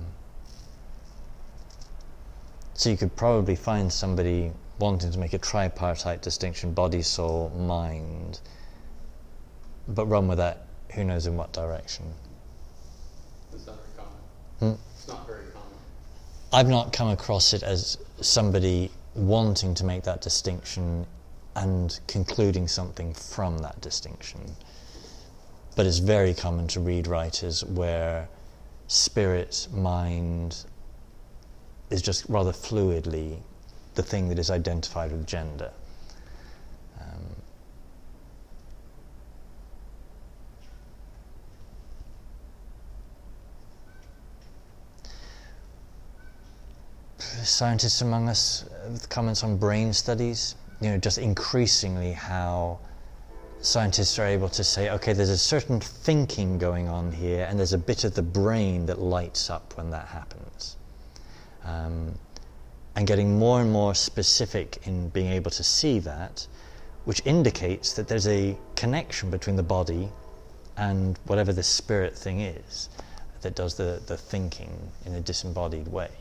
so you could probably find somebody wanting to make a tripartite distinction body, soul, mind, but run with that who knows in what direction.
It's not very common.
Hmm?
It's not very common.
I've not come across it as somebody wanting to make that distinction and concluding something from that distinction. But it's very common to read writers where spirit, mind is just rather fluidly the thing that is identified with gender. Scientists among us comments on brain studies, you know, just increasingly how scientists are able to say, okay, there's a certain thinking going on here, and there's a bit of the brain that lights up when that happens. Um, and getting more and more specific in being able to see that, which indicates that there's a connection between the body and whatever the spirit thing is that does the, the thinking in a disembodied way.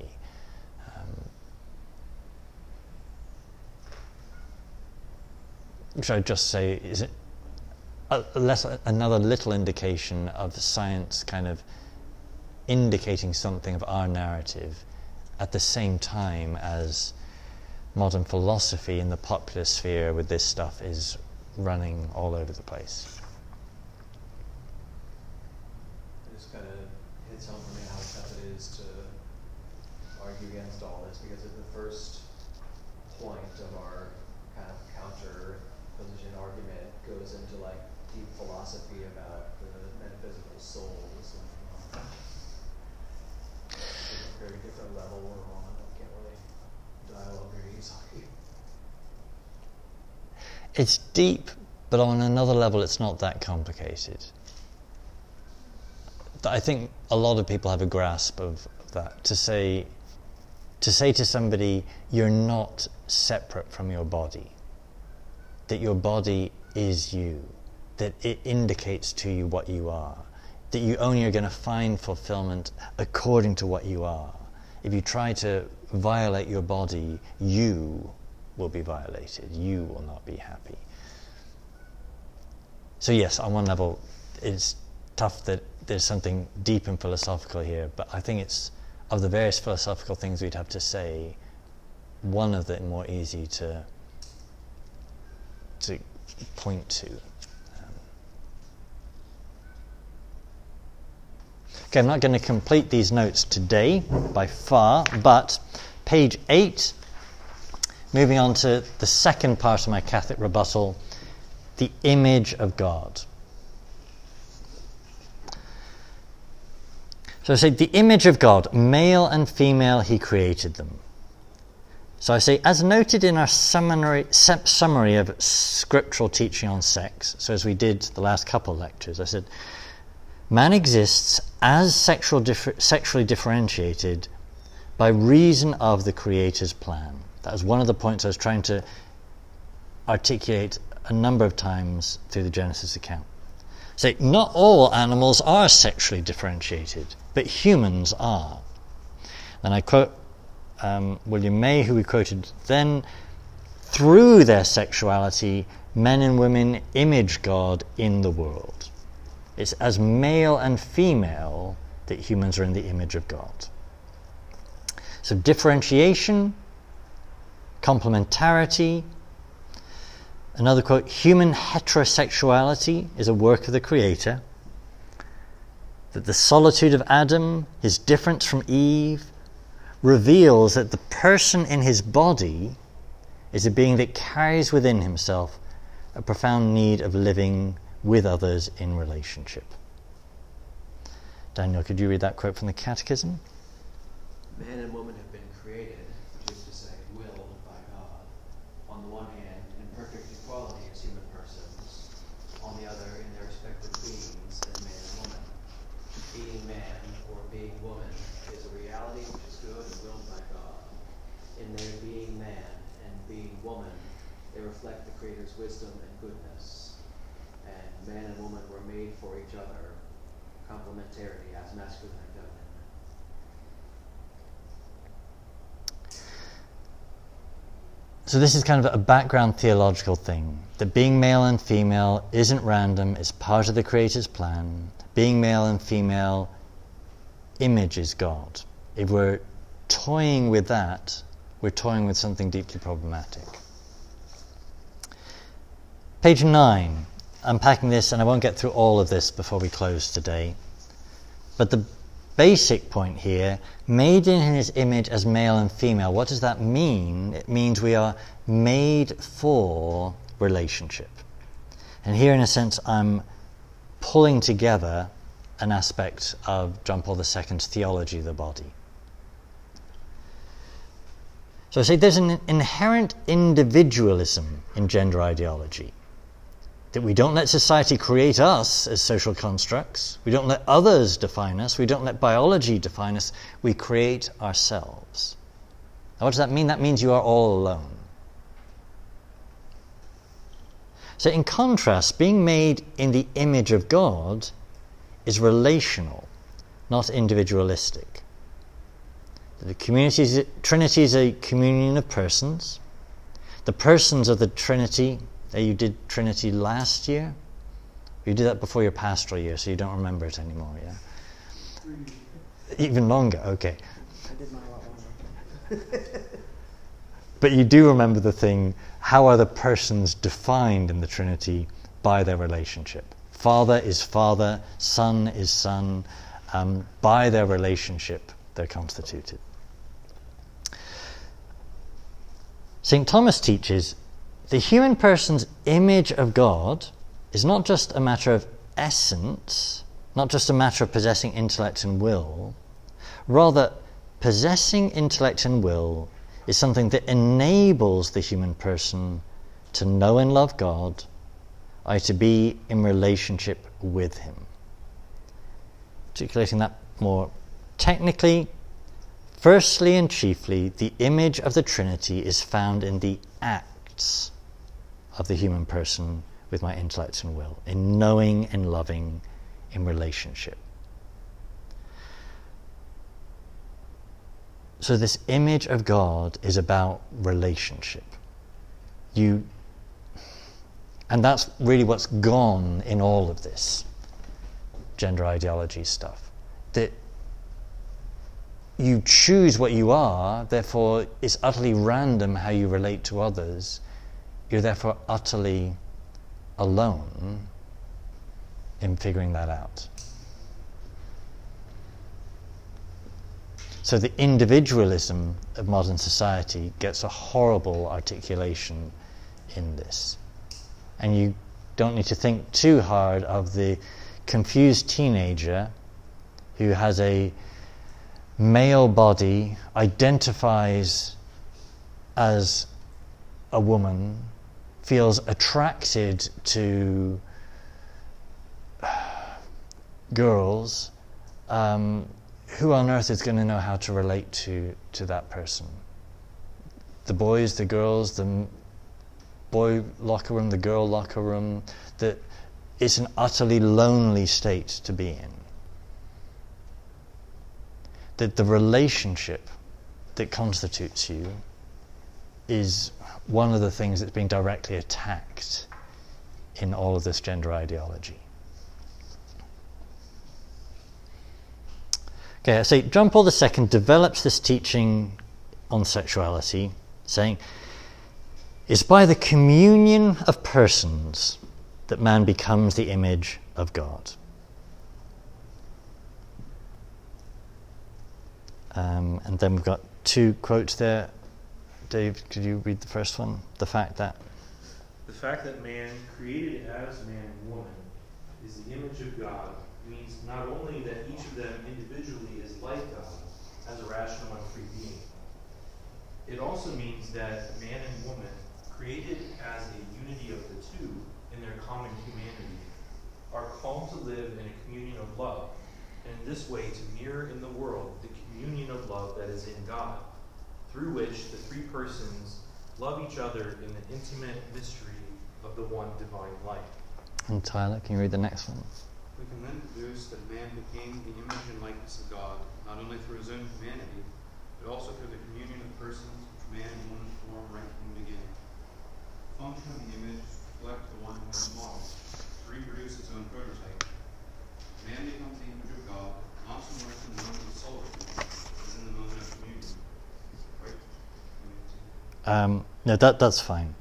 Which I just say is a, less, another little indication of science kind of indicating something of our narrative at the same time as modern philosophy in the popular sphere with this stuff is running all over the place.
It just kind of hits home for me how tough it is to argue against all this because at the first point of our kind of counter position argument goes into like deep philosophy about the metaphysical souls. And, um, it's a very different level we're on. I can't really dialogue very easily.
It's deep, but on another level, it's not that complicated. I think a lot of people have a grasp of that. To say, to say to somebody, you're not separate from your body, that your body is you, that it indicates to you what you are, that you only are going to find fulfillment according to what you are. If you try to violate your body, you will be violated. You will not be happy. So, yes, on one level, it's tough that there's something deep and philosophical here, but I think it's of the various philosophical things we'd have to say, one of the more easy to to point to. Um, okay, I'm not going to complete these notes today by far, but page 8, moving on to the second part of my Catholic rebuttal the image of God. So I say, the image of God, male and female, he created them. So I say, as noted in our summary, summary of scriptural teaching on sex, so as we did the last couple lectures, I said, man exists as sexual differ- sexually differentiated by reason of the Creator's plan. That was one of the points I was trying to articulate a number of times through the Genesis account. Say, not all animals are sexually differentiated, but humans are. Then I quote um, William May, who we quoted then, through their sexuality, men and women image God in the world. It's as male and female that humans are in the image of God. So, differentiation, complementarity. Another quote human heterosexuality is a work of the Creator. That the solitude of Adam, his difference from Eve, reveals that the person in his body is a being that carries within himself a profound need of living with others in relationship. Daniel, could you read that quote from the Catechism?
Man and woman have been created, which is to say, willed by God, on the one hand, in perfect equality as human persons, on the other, in their respective beings as man and woman. Being man or being woman is a reality which is good and willed by God. In their being man and being woman, they reflect the Creator's wisdom and goodness. And man and woman were made for each other, complementarity as masculine and feminine.
So, this is kind of a background theological thing that being male and female isn't random, it's part of the Creator's plan. Being male and female images God. If we're toying with that, we're toying with something deeply problematic. Page 9, unpacking this, and I won't get through all of this before we close today. But the basic point here made in his image as male and female, what does that mean? It means we are made for relationship. And here, in a sense, I'm pulling together an aspect of John Paul II's theology of the body. So I say there's an inherent individualism in gender ideology. That we don't let society create us as social constructs. We don't let others define us. We don't let biology define us. We create ourselves. Now, what does that mean? That means you are all alone. So, in contrast, being made in the image of God is relational, not individualistic. The Trinity is a communion of persons. The persons of the Trinity, you did Trinity last year. You did that before your pastoral year, so you don't remember it anymore, yeah? Even longer, okay.
I did mine a lot longer. <laughs>
But you do remember the thing how are the persons defined in the Trinity by their relationship? Father is Father, Son is Son. Um, by their relationship, they're constituted. St. Thomas teaches the human person's image of God is not just a matter of essence, not just a matter of possessing intellect and will. Rather, possessing intellect and will is something that enables the human person to know and love God, or to be in relationship with Him. Articulating that more technically, firstly and chiefly, the image of the Trinity is found in the acts of the human person with my intellect and will, in knowing and loving in relationship. So, this image of God is about relationship. You, and that's really what's gone in all of this gender ideology stuff. That you choose what you are, therefore, it's utterly random how you relate to others. You're therefore utterly alone in figuring that out. So the individualism of modern society gets a horrible articulation in this. And you don't need to think too hard of the confused teenager who has a male body, identifies as a woman, feels attracted to <sighs> girls. Um, who on earth is going to know how to relate to, to that person? The boys, the girls, the boy locker room, the girl locker room, that it's an utterly lonely state to be in. That the relationship that constitutes you is one of the things that's being directly attacked in all of this gender ideology. Okay, so John Paul II develops this teaching on sexuality, saying, It's by the communion of persons that man becomes the image of God. Um, and then we've got two quotes there. Dave, could you read the first one? The fact that.
The fact that man, created as man and woman, is the image of God means not only that each of them individually is like God as a rational and free being, it also means that man and woman, created as a unity of the two in their common humanity, are called to live in a communion of love, and in this way to mirror in the world the communion of love that is in God, through which the three persons love each other in the intimate mystery of the one divine life.
And Tyler, can you read the next one?
We can then deduce that man became the image and likeness of God, not only through his own humanity, but also through the communion of persons which man and woman form right from the beginning. The function of the image is to reflect the one who is the model, to reproduce its own prototype. Man becomes the image of God, not so much in the moment of soul as in the moment of communion. Right?
Um, no, that, that's fine.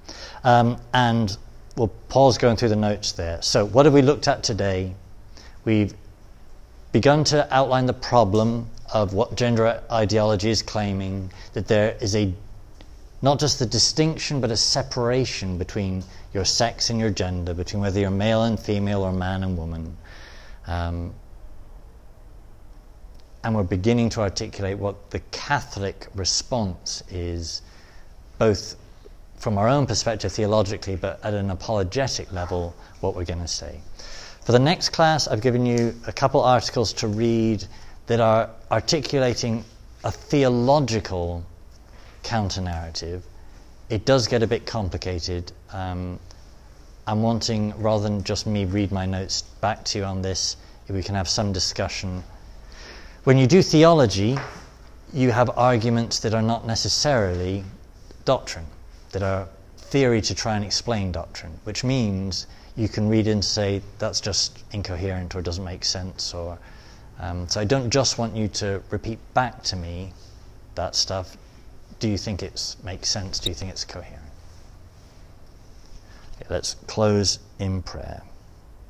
Um, and well, Paul's going through the notes there. So, what have we looked at today? We've begun to outline the problem of what gender ideology is claiming that there is a not just the distinction, but a separation between your sex and your gender, between whether you're male and female or man and woman. Um, and we're beginning to articulate what the Catholic response is, both from our own perspective theologically, but at an apologetic level, what we're going to say. For the next class, I've given you a couple articles to read that are articulating a theological counter narrative. It does get a bit complicated. Um, I'm wanting, rather than just me read my notes back to you on this, if we can have some discussion. When you do theology, you have arguments that are not necessarily doctrine that are theory to try and explain doctrine, which means you can read and say that's just incoherent or doesn't make sense. Or um, so I don't just want you to repeat back to me that stuff. Do you think it makes sense? Do you think it's coherent? Okay, let's close in prayer.